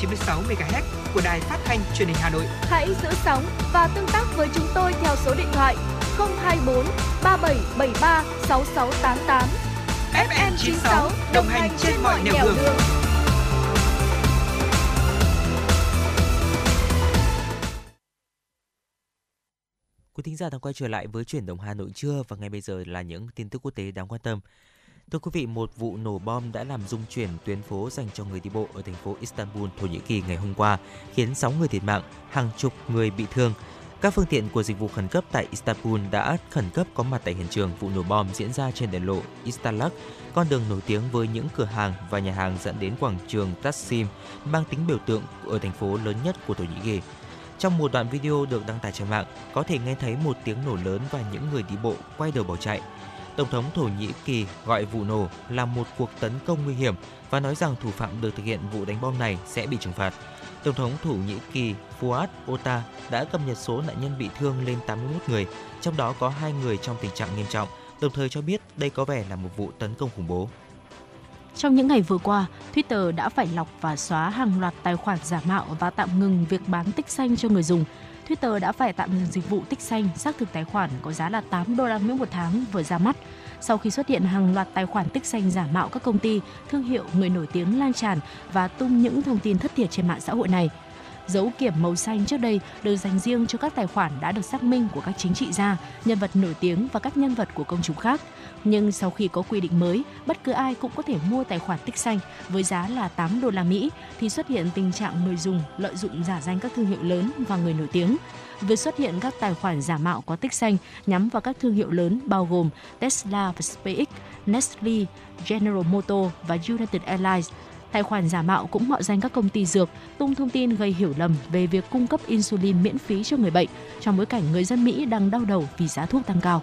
96 MHz của đài phát thanh truyền hình Hà Nội. Hãy giữ sóng và tương tác với chúng tôi theo số điện thoại 024 3773 6688. FM 96 đồng hành trên mọi nẻo đường. Quý thính giả đang quay trở lại với chuyển động Hà Nội trưa và ngay bây giờ là những tin tức quốc tế đáng quan tâm. Thưa quý vị, một vụ nổ bom đã làm rung chuyển tuyến phố dành cho người đi bộ ở thành phố Istanbul, Thổ Nhĩ Kỳ ngày hôm qua, khiến 6 người thiệt mạng, hàng chục người bị thương. Các phương tiện của dịch vụ khẩn cấp tại Istanbul đã khẩn cấp có mặt tại hiện trường vụ nổ bom diễn ra trên đại lộ Istalak, con đường nổi tiếng với những cửa hàng và nhà hàng dẫn đến quảng trường Taksim, mang tính biểu tượng ở thành phố lớn nhất của Thổ Nhĩ Kỳ. Trong một đoạn video được đăng tải trên mạng, có thể nghe thấy một tiếng nổ lớn và những người đi bộ quay đầu bỏ chạy. Tổng thống Thổ Nhĩ Kỳ gọi vụ nổ là một cuộc tấn công nguy hiểm và nói rằng thủ phạm được thực hiện vụ đánh bom này sẽ bị trừng phạt. Tổng thống Thổ Nhĩ Kỳ Fuat Ota đã cập nhật số nạn nhân bị thương lên 81 người, trong đó có hai người trong tình trạng nghiêm trọng, đồng thời cho biết đây có vẻ là một vụ tấn công khủng bố. Trong những ngày vừa qua, Twitter đã phải lọc và xóa hàng loạt tài khoản giả mạo và tạm ngừng việc bán tích xanh cho người dùng. Twitter đã phải tạm dừng dịch vụ tích xanh xác thực tài khoản có giá là 8 đô la Mỹ một tháng vừa ra mắt sau khi xuất hiện hàng loạt tài khoản tích xanh giả mạo các công ty, thương hiệu, người nổi tiếng lan tràn và tung những thông tin thất thiệt trên mạng xã hội này. Dấu kiểm màu xanh trước đây được dành riêng cho các tài khoản đã được xác minh của các chính trị gia, nhân vật nổi tiếng và các nhân vật của công chúng khác. Nhưng sau khi có quy định mới, bất cứ ai cũng có thể mua tài khoản tích xanh với giá là 8 đô la Mỹ thì xuất hiện tình trạng người dùng lợi dụng giả danh các thương hiệu lớn và người nổi tiếng. Việc xuất hiện các tài khoản giả mạo có tích xanh nhắm vào các thương hiệu lớn bao gồm Tesla và SpaceX, Nestle, General Motors và United Airlines Tài khoản giả mạo cũng mạo danh các công ty dược, tung thông tin gây hiểu lầm về việc cung cấp insulin miễn phí cho người bệnh trong bối cảnh người dân Mỹ đang đau đầu vì giá thuốc tăng cao.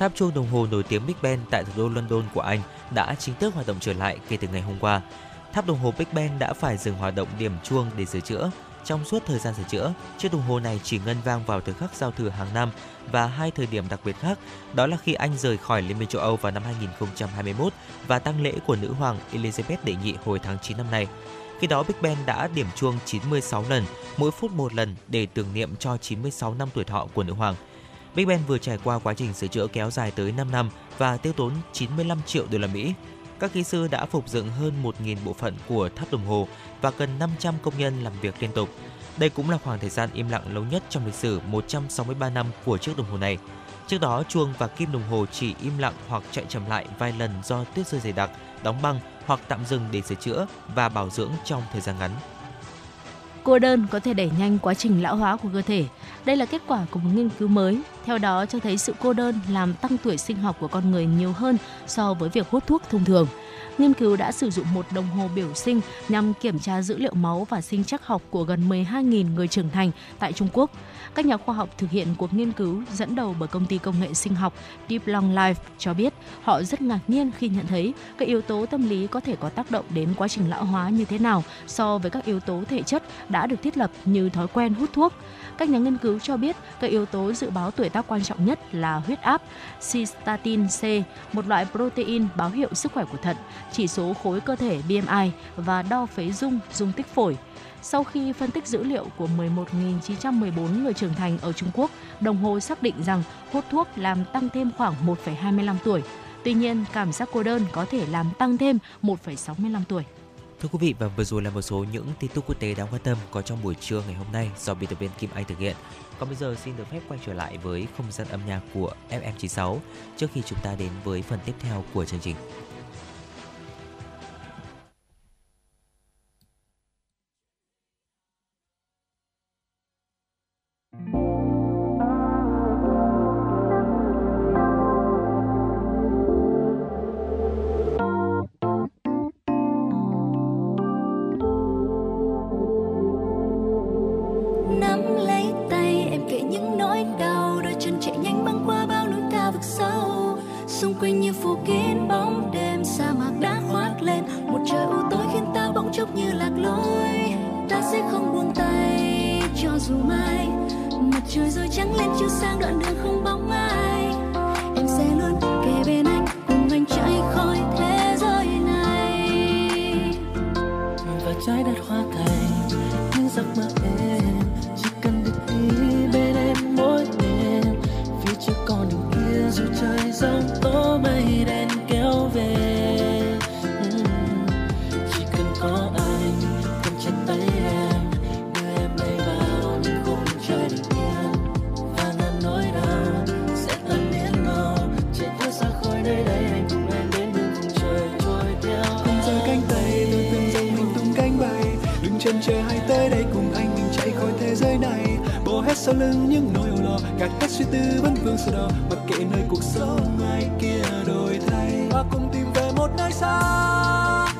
Tháp chuông đồng hồ nổi tiếng Big Ben tại thủ đô London của Anh đã chính thức hoạt động trở lại kể từ ngày hôm qua. Tháp đồng hồ Big Ben đã phải dừng hoạt động điểm chuông để sửa chữa. Trong suốt thời gian sửa chữa, chiếc đồng hồ này chỉ ngân vang vào thời khắc giao thừa hàng năm và hai thời điểm đặc biệt khác, đó là khi Anh rời khỏi Liên minh châu Âu vào năm 2021 và tăng lễ của nữ hoàng Elizabeth đệ nhị hồi tháng 9 năm nay. Khi đó Big Ben đã điểm chuông 96 lần, mỗi phút một lần để tưởng niệm cho 96 năm tuổi thọ của nữ hoàng. Big Ben vừa trải qua quá trình sửa chữa kéo dài tới 5 năm và tiêu tốn 95 triệu đô la Mỹ. Các kỹ sư đã phục dựng hơn 1.000 bộ phận của tháp đồng hồ và gần 500 công nhân làm việc liên tục. Đây cũng là khoảng thời gian im lặng lâu nhất trong lịch sử 163 năm của chiếc đồng hồ này. Trước đó, chuông và kim đồng hồ chỉ im lặng hoặc chạy chậm lại vài lần do tuyết rơi dày đặc, đóng băng hoặc tạm dừng để sửa chữa và bảo dưỡng trong thời gian ngắn. Cô đơn có thể đẩy nhanh quá trình lão hóa của cơ thể. Đây là kết quả của một nghiên cứu mới. Theo đó cho thấy sự cô đơn làm tăng tuổi sinh học của con người nhiều hơn so với việc hút thuốc thông thường nghiên cứu đã sử dụng một đồng hồ biểu sinh nhằm kiểm tra dữ liệu máu và sinh chắc học của gần 12.000 người trưởng thành tại Trung Quốc. Các nhà khoa học thực hiện cuộc nghiên cứu dẫn đầu bởi công ty công nghệ sinh học Deep Long Life cho biết họ rất ngạc nhiên khi nhận thấy các yếu tố tâm lý có thể có tác động đến quá trình lão hóa như thế nào so với các yếu tố thể chất đã được thiết lập như thói quen hút thuốc. Các nhà nghiên cứu cho biết các yếu tố dự báo tuổi tác quan trọng nhất là huyết áp, cystatin C, một loại protein báo hiệu sức khỏe của thận, chỉ số khối cơ thể BMI và đo phế dung, dung tích phổi. Sau khi phân tích dữ liệu của 11.914 người trưởng thành ở Trung Quốc, đồng hồ xác định rằng hút thuốc làm tăng thêm khoảng 1,25 tuổi. Tuy nhiên, cảm giác cô đơn có thể làm tăng thêm 1,65 tuổi. Thưa quý vị và vừa rồi là một số những tin tức quốc tế đáng quan tâm có trong buổi trưa ngày hôm nay do biên tập viên Kim Anh thực hiện. Còn bây giờ xin được phép quay trở lại với không gian âm nhạc của FM96 trước khi chúng ta đến với phần tiếp theo của chương trình. vết đau, đôi chân chạy nhanh băng qua bao núi cao vực sâu. Xung quanh như phủ kín bóng đêm, sa mạc đã khoác lên. Một trời u tối khiến ta bỗng chốc như lạc lối. Ta sẽ không buông tay, cho dù mai. Mặt trời rơi trắng lên chiếu sang đoạn đường không bóng ai. sau lưng những nỗi âu lo, gạt hết suy tư vẫn vương sầu đau mặc kệ nơi cuộc sống ai kia đổi thay ta cùng tìm về một nơi xa.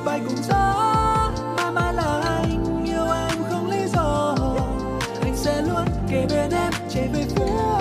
Bay cùng gió mà mãi là anh, yêu em không lý do. Anh sẽ luôn kề bên em, chạy về phía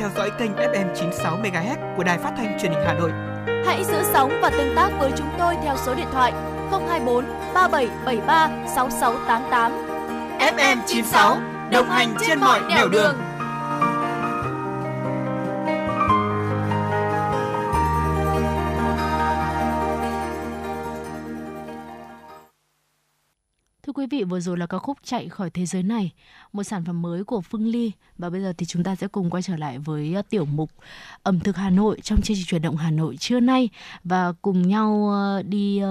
theo dõi kênh FM 96 MHz của đài phát thanh truyền hình Hà Nội. Hãy giữ sóng và tương tác với chúng tôi theo số điện thoại 024 3773 6688. FM 96 đồng hành trên mọi nẻo đường. Thưa quý vị, vừa rồi là ca khúc Chạy khỏi thế giới này, một sản phẩm mới của Phương Ly. Và bây giờ thì chúng ta sẽ cùng quay trở lại với ờ, tiểu mục ẩm thực Hà Nội trong chương trình chuyển động Hà Nội trưa nay. Và cùng nhau ờ, đi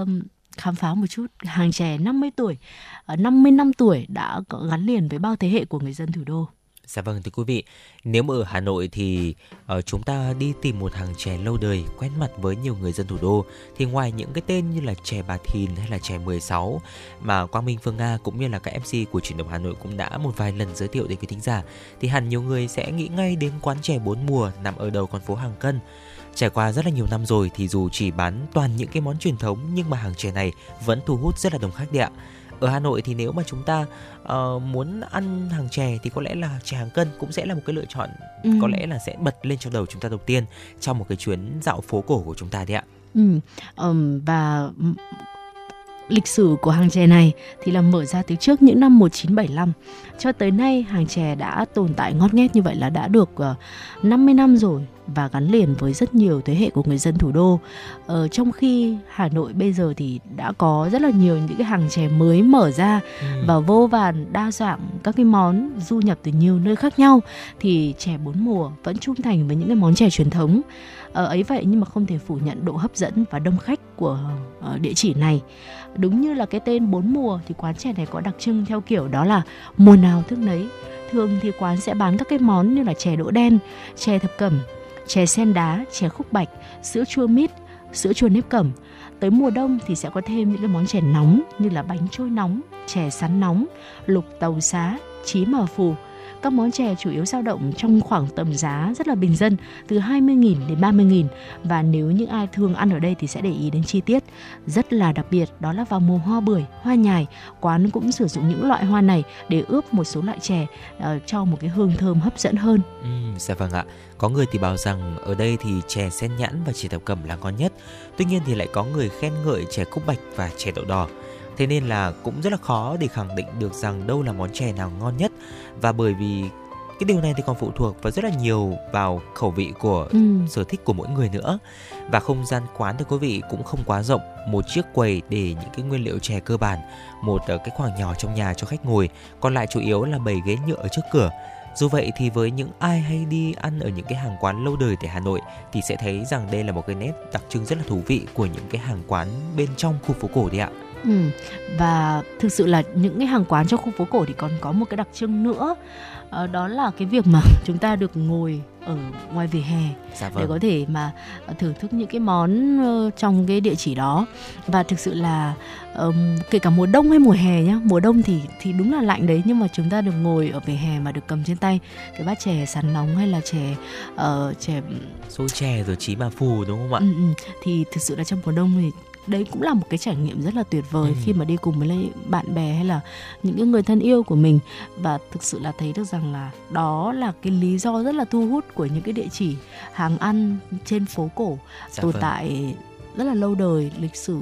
khám phá một chút. Hàng chè 50 tuổi, ờ, 50 năm tuổi đã gắn liền với bao thế hệ của người dân thủ đô. Dạ vâng thưa quý vị, nếu mà ở Hà Nội thì uh, chúng ta đi tìm một hàng chè lâu đời quen mặt với nhiều người dân thủ đô thì ngoài những cái tên như là chè Bà Thìn hay là chè 16 mà Quang Minh Phương Nga cũng như là các MC của truyền động Hà Nội cũng đã một vài lần giới thiệu đến quý thính giả thì hẳn nhiều người sẽ nghĩ ngay đến quán chè bốn mùa nằm ở đầu con phố Hàng Cân. Trải qua rất là nhiều năm rồi thì dù chỉ bán toàn những cái món truyền thống nhưng mà hàng chè này vẫn thu hút rất là đông khách đấy ạ. Ở Hà Nội thì nếu mà chúng ta uh, muốn ăn hàng chè thì có lẽ là chè hàng cân cũng sẽ là một cái lựa chọn Ừ. có lẽ là sẽ bật lên trong đầu chúng ta đầu tiên trong một cái chuyến dạo phố cổ của chúng ta đấy ạ. Ừ, ừm, và lịch sử của hàng chè này thì là mở ra từ trước những năm 1975 cho tới nay hàng chè đã tồn tại ngót nghét như vậy là đã được uh, 50 năm rồi và gắn liền với rất nhiều thế hệ của người dân thủ đô. Ờ, trong khi Hà Nội bây giờ thì đã có rất là nhiều những cái hàng chè mới mở ra và vô vàn đa dạng các cái món du nhập từ nhiều nơi khác nhau thì chè bốn mùa vẫn trung thành với những cái món chè truyền thống ờ, ấy vậy nhưng mà không thể phủ nhận độ hấp dẫn và đông khách của ờ, địa chỉ này. Đúng như là cái tên bốn mùa thì quán chè này có đặc trưng theo kiểu đó là mùa nào thức nấy. Thường thì quán sẽ bán các cái món như là chè đỗ đen chè thập cẩm chè sen đá chè khúc bạch sữa chua mít sữa chua nếp cẩm. Tới mùa đông thì sẽ có thêm những cái món chè nóng như là bánh trôi nóng chè sắn nóng lục tàu xá chí mờ phù. Các món chè chủ yếu dao động trong khoảng tầm giá rất là bình dân từ 20.000 đến 30.000 và nếu những ai thường ăn ở đây thì sẽ để ý đến chi tiết rất là đặc biệt đó là vào mùa hoa bưởi, hoa nhài, quán cũng sử dụng những loại hoa này để ướp một số loại chè uh, cho một cái hương thơm hấp dẫn hơn. Ừ, dạ vâng ạ. Có người thì bảo rằng ở đây thì chè sen nhãn và chè thập cẩm là ngon nhất. Tuy nhiên thì lại có người khen ngợi chè cúc bạch và chè đậu đỏ. Thế nên là cũng rất là khó để khẳng định được rằng đâu là món chè nào ngon nhất. Và bởi vì cái điều này thì còn phụ thuộc và rất là nhiều vào khẩu vị của ừ. sở thích của mỗi người nữa. Và không gian quán thì quý vị cũng không quá rộng. Một chiếc quầy để những cái nguyên liệu chè cơ bản một ờ, cái khoảng nhỏ trong nhà cho khách ngồi. Còn lại chủ yếu là bầy ghế nhựa ở trước cửa. Dù vậy thì với những ai hay đi ăn ở những cái hàng quán lâu đời tại Hà Nội thì sẽ thấy rằng đây là một cái nét đặc trưng rất là thú vị của những cái hàng quán bên trong khu phố cổ đấy ạ. Ừ. Và thực sự là những cái hàng quán trong khu phố cổ thì còn có một cái đặc trưng nữa uh, đó là cái việc mà chúng ta được ngồi ở ngoài vỉa hè dạ vâng. để có thể mà ờ, thưởng thức những cái món uh, trong cái địa chỉ đó và thực sự là um, kể cả mùa đông hay mùa hè nhá mùa đông thì thì đúng là lạnh đấy nhưng mà chúng ta được ngồi ở vỉa hè mà được cầm trên tay cái bát chè sắn nóng hay là chè uh, chè xôi chè rồi chí bà phù đúng không ạ? Ừ, ừ. thì thực sự là trong mùa đông thì đấy cũng là một cái trải nghiệm rất là tuyệt vời ừ. khi mà đi cùng với bạn bè hay là những cái người thân yêu của mình và thực sự là thấy được rằng là đó là cái lý do rất là thu hút của những cái địa chỉ hàng ăn trên phố cổ dạ tồn vâng. tại rất là lâu đời lịch sử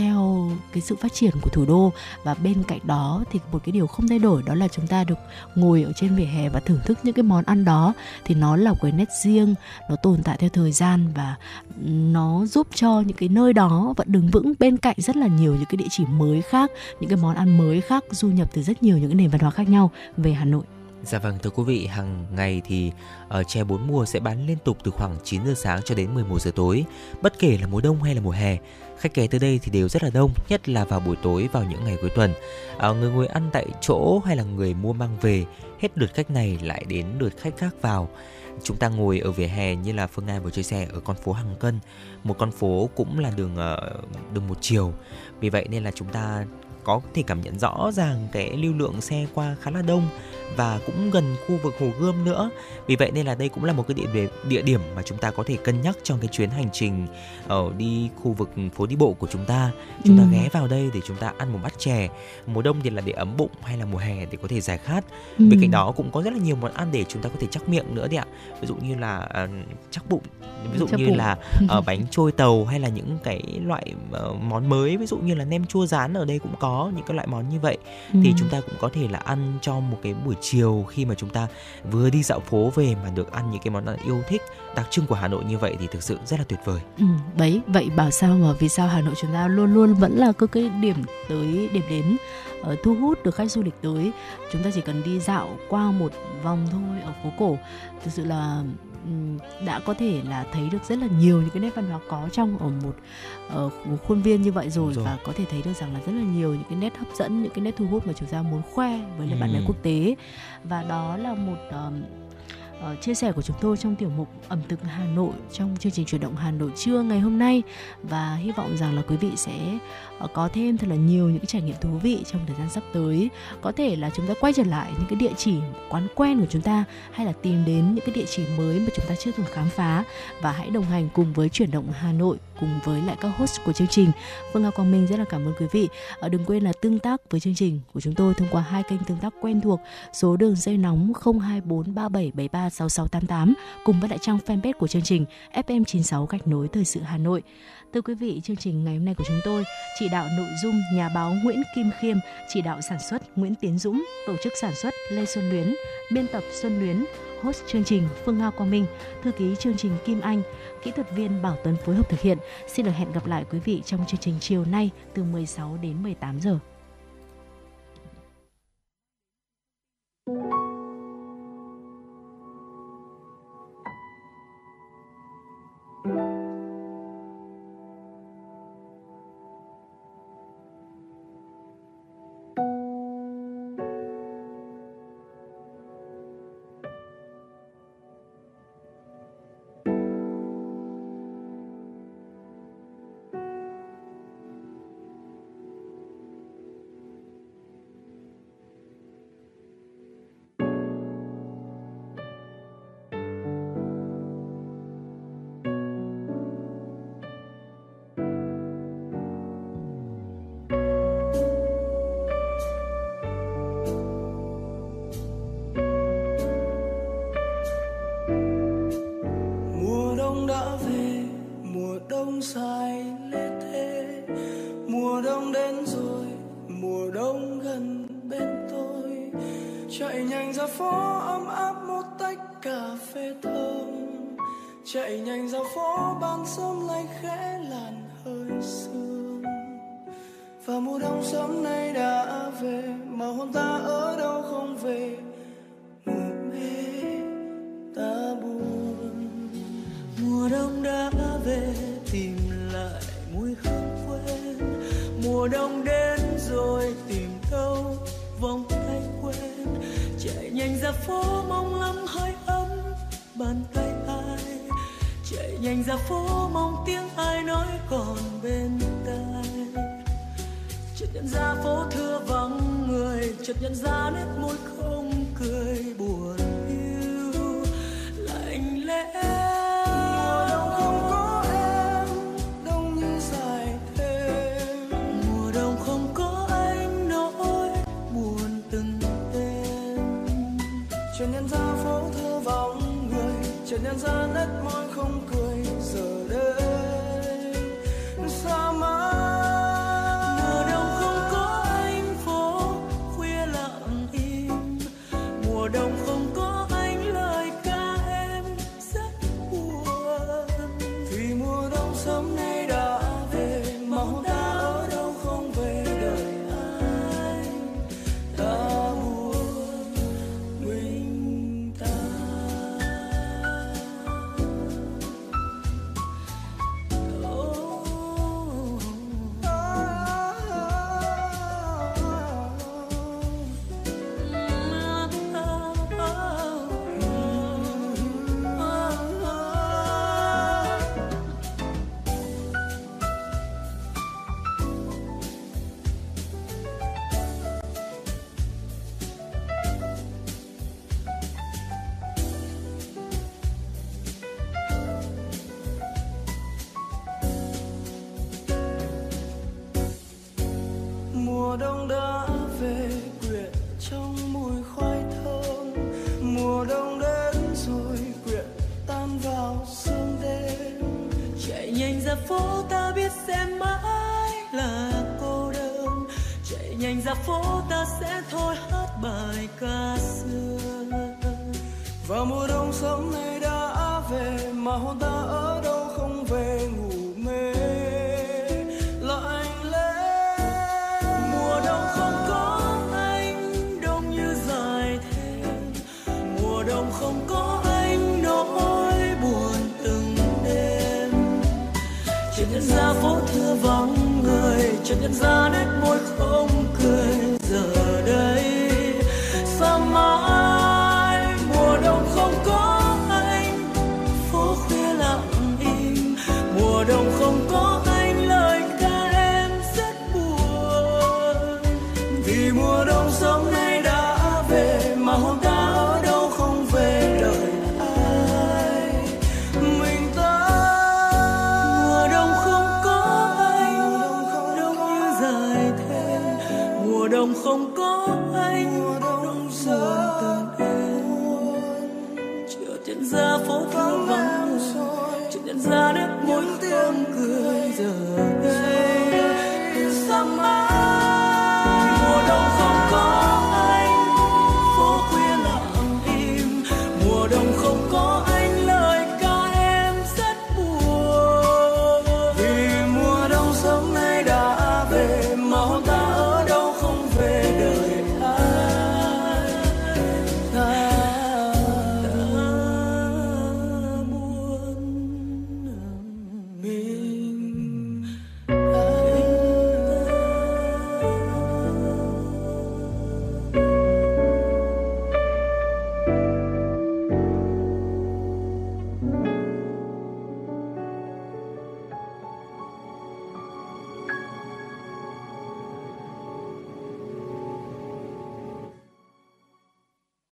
theo cái sự phát triển của thủ đô. Và bên cạnh đó thì một cái điều không thay đổi đó là chúng ta được ngồi ở trên vỉa hè và thưởng thức những cái món ăn đó. Thì nó là cái nét riêng nó tồn tại theo thời gian và nó giúp cho những cái nơi đó vẫn đứng vững bên cạnh rất là nhiều những cái địa chỉ mới khác những cái món ăn mới khác du nhập từ rất nhiều những cái nền văn hóa khác nhau về Hà Nội. Dạ vâng thưa quý vị, hàng ngày thì uh, chè bốn mùa sẽ bán liên tục từ khoảng 9 giờ sáng cho đến 11 giờ tối, bất kể là mùa đông hay là mùa hè. Khách ghé tới đây thì đều rất là đông, nhất là vào buổi tối vào những ngày cuối tuần. À, người ngồi ăn tại chỗ hay là người mua mang về, hết lượt khách này lại đến lượt khách khác vào. Chúng ta ngồi ở vỉa hè như là Phương Nga vừa chia sẻ ở con phố Hàng Cân, một con phố cũng là đường ờ, đường một chiều. Vì vậy nên là chúng ta có thể cảm nhận rõ ràng cái lưu lượng xe qua khá là đông và cũng gần khu vực Hồ Gươm nữa. Vì vậy nên là đây cũng là một cái địa điểm địa điểm mà chúng ta có thể cân nhắc trong cái chuyến hành trình ở đi khu vực phố đi bộ của chúng ta. Chúng ừ. ta ghé vào đây để chúng ta ăn một bát chè. Mùa đông thì là để ấm bụng hay là mùa hè để có thể giải khát. Ừ. Bên cạnh đó cũng có rất là nhiều món ăn để chúng ta có thể chắc miệng nữa đấy ạ. Ví dụ như là uh, chắc bụng ví dụ chắc như bụng. là uh, bánh trôi tàu hay là những cái loại uh, món mới ví dụ như là nem chua rán ở đây cũng có những cái loại món như vậy ừ. thì chúng ta cũng có thể là ăn cho một cái buổi chiều khi mà chúng ta vừa đi dạo phố về mà được ăn những cái món ăn yêu thích đặc trưng của Hà Nội như vậy thì thực sự rất là tuyệt vời. Ừ, đấy vậy bảo sao mà vì sao Hà Nội chúng ta luôn luôn vẫn là có cái điểm tới điểm đến uh, thu hút được khách du lịch tới chúng ta chỉ cần đi dạo qua một vòng thôi ở phố cổ thực sự là đã có thể là thấy được rất là nhiều những cái nét văn hóa có trong ở một, ở một khuôn viên như vậy rồi, rồi và có thể thấy được rằng là rất là nhiều những cái nét hấp dẫn những cái nét thu hút mà chúng ta muốn khoe với lại ừ. bạn bè quốc tế và đó là một um, uh, chia sẻ của chúng tôi trong tiểu mục ẩm thực Hà Nội trong chương trình chuyển động Hà Nội trưa ngày hôm nay. Và hy vọng rằng là quý vị sẽ uh, có thêm thật là nhiều những cái trải nghiệm thú vị trong thời gian sắp tới. Có thể là chúng ta quay trở lại những cái địa chỉ quán quen của chúng ta hay là tìm đến những cái địa chỉ mới mà chúng ta chưa từng khám phá. Và hãy đồng hành cùng với chuyển động Hà Nội cùng với lại các host của chương trình. Phương Nga Quang Minh rất là cảm ơn quý vị. Ờ, đừng quên là tương tác với chương trình của chúng tôi thông qua hai kênh tương tác quen thuộc. Số đường dây nóng 02437736688 cùng với lại trang fanpage của chương trình FM96 gạch nối thời sự Hà Nội. Thưa quý vị, chương trình ngày hôm nay của chúng tôi chỉ đạo nội dung nhà báo Nguyễn Kim Khiêm, chỉ đạo sản xuất Nguyễn Tiến Dũng, tổ chức sản xuất Lê Xuân Luyến, biên tập Xuân Luyến, host chương trình Phương Nga Quang Minh, thư ký chương trình Kim Anh, kỹ thuật viên Bảo Tuấn phối hợp thực hiện. Xin được hẹn gặp lại quý vị trong chương trình chiều nay từ 16 đến 18 giờ.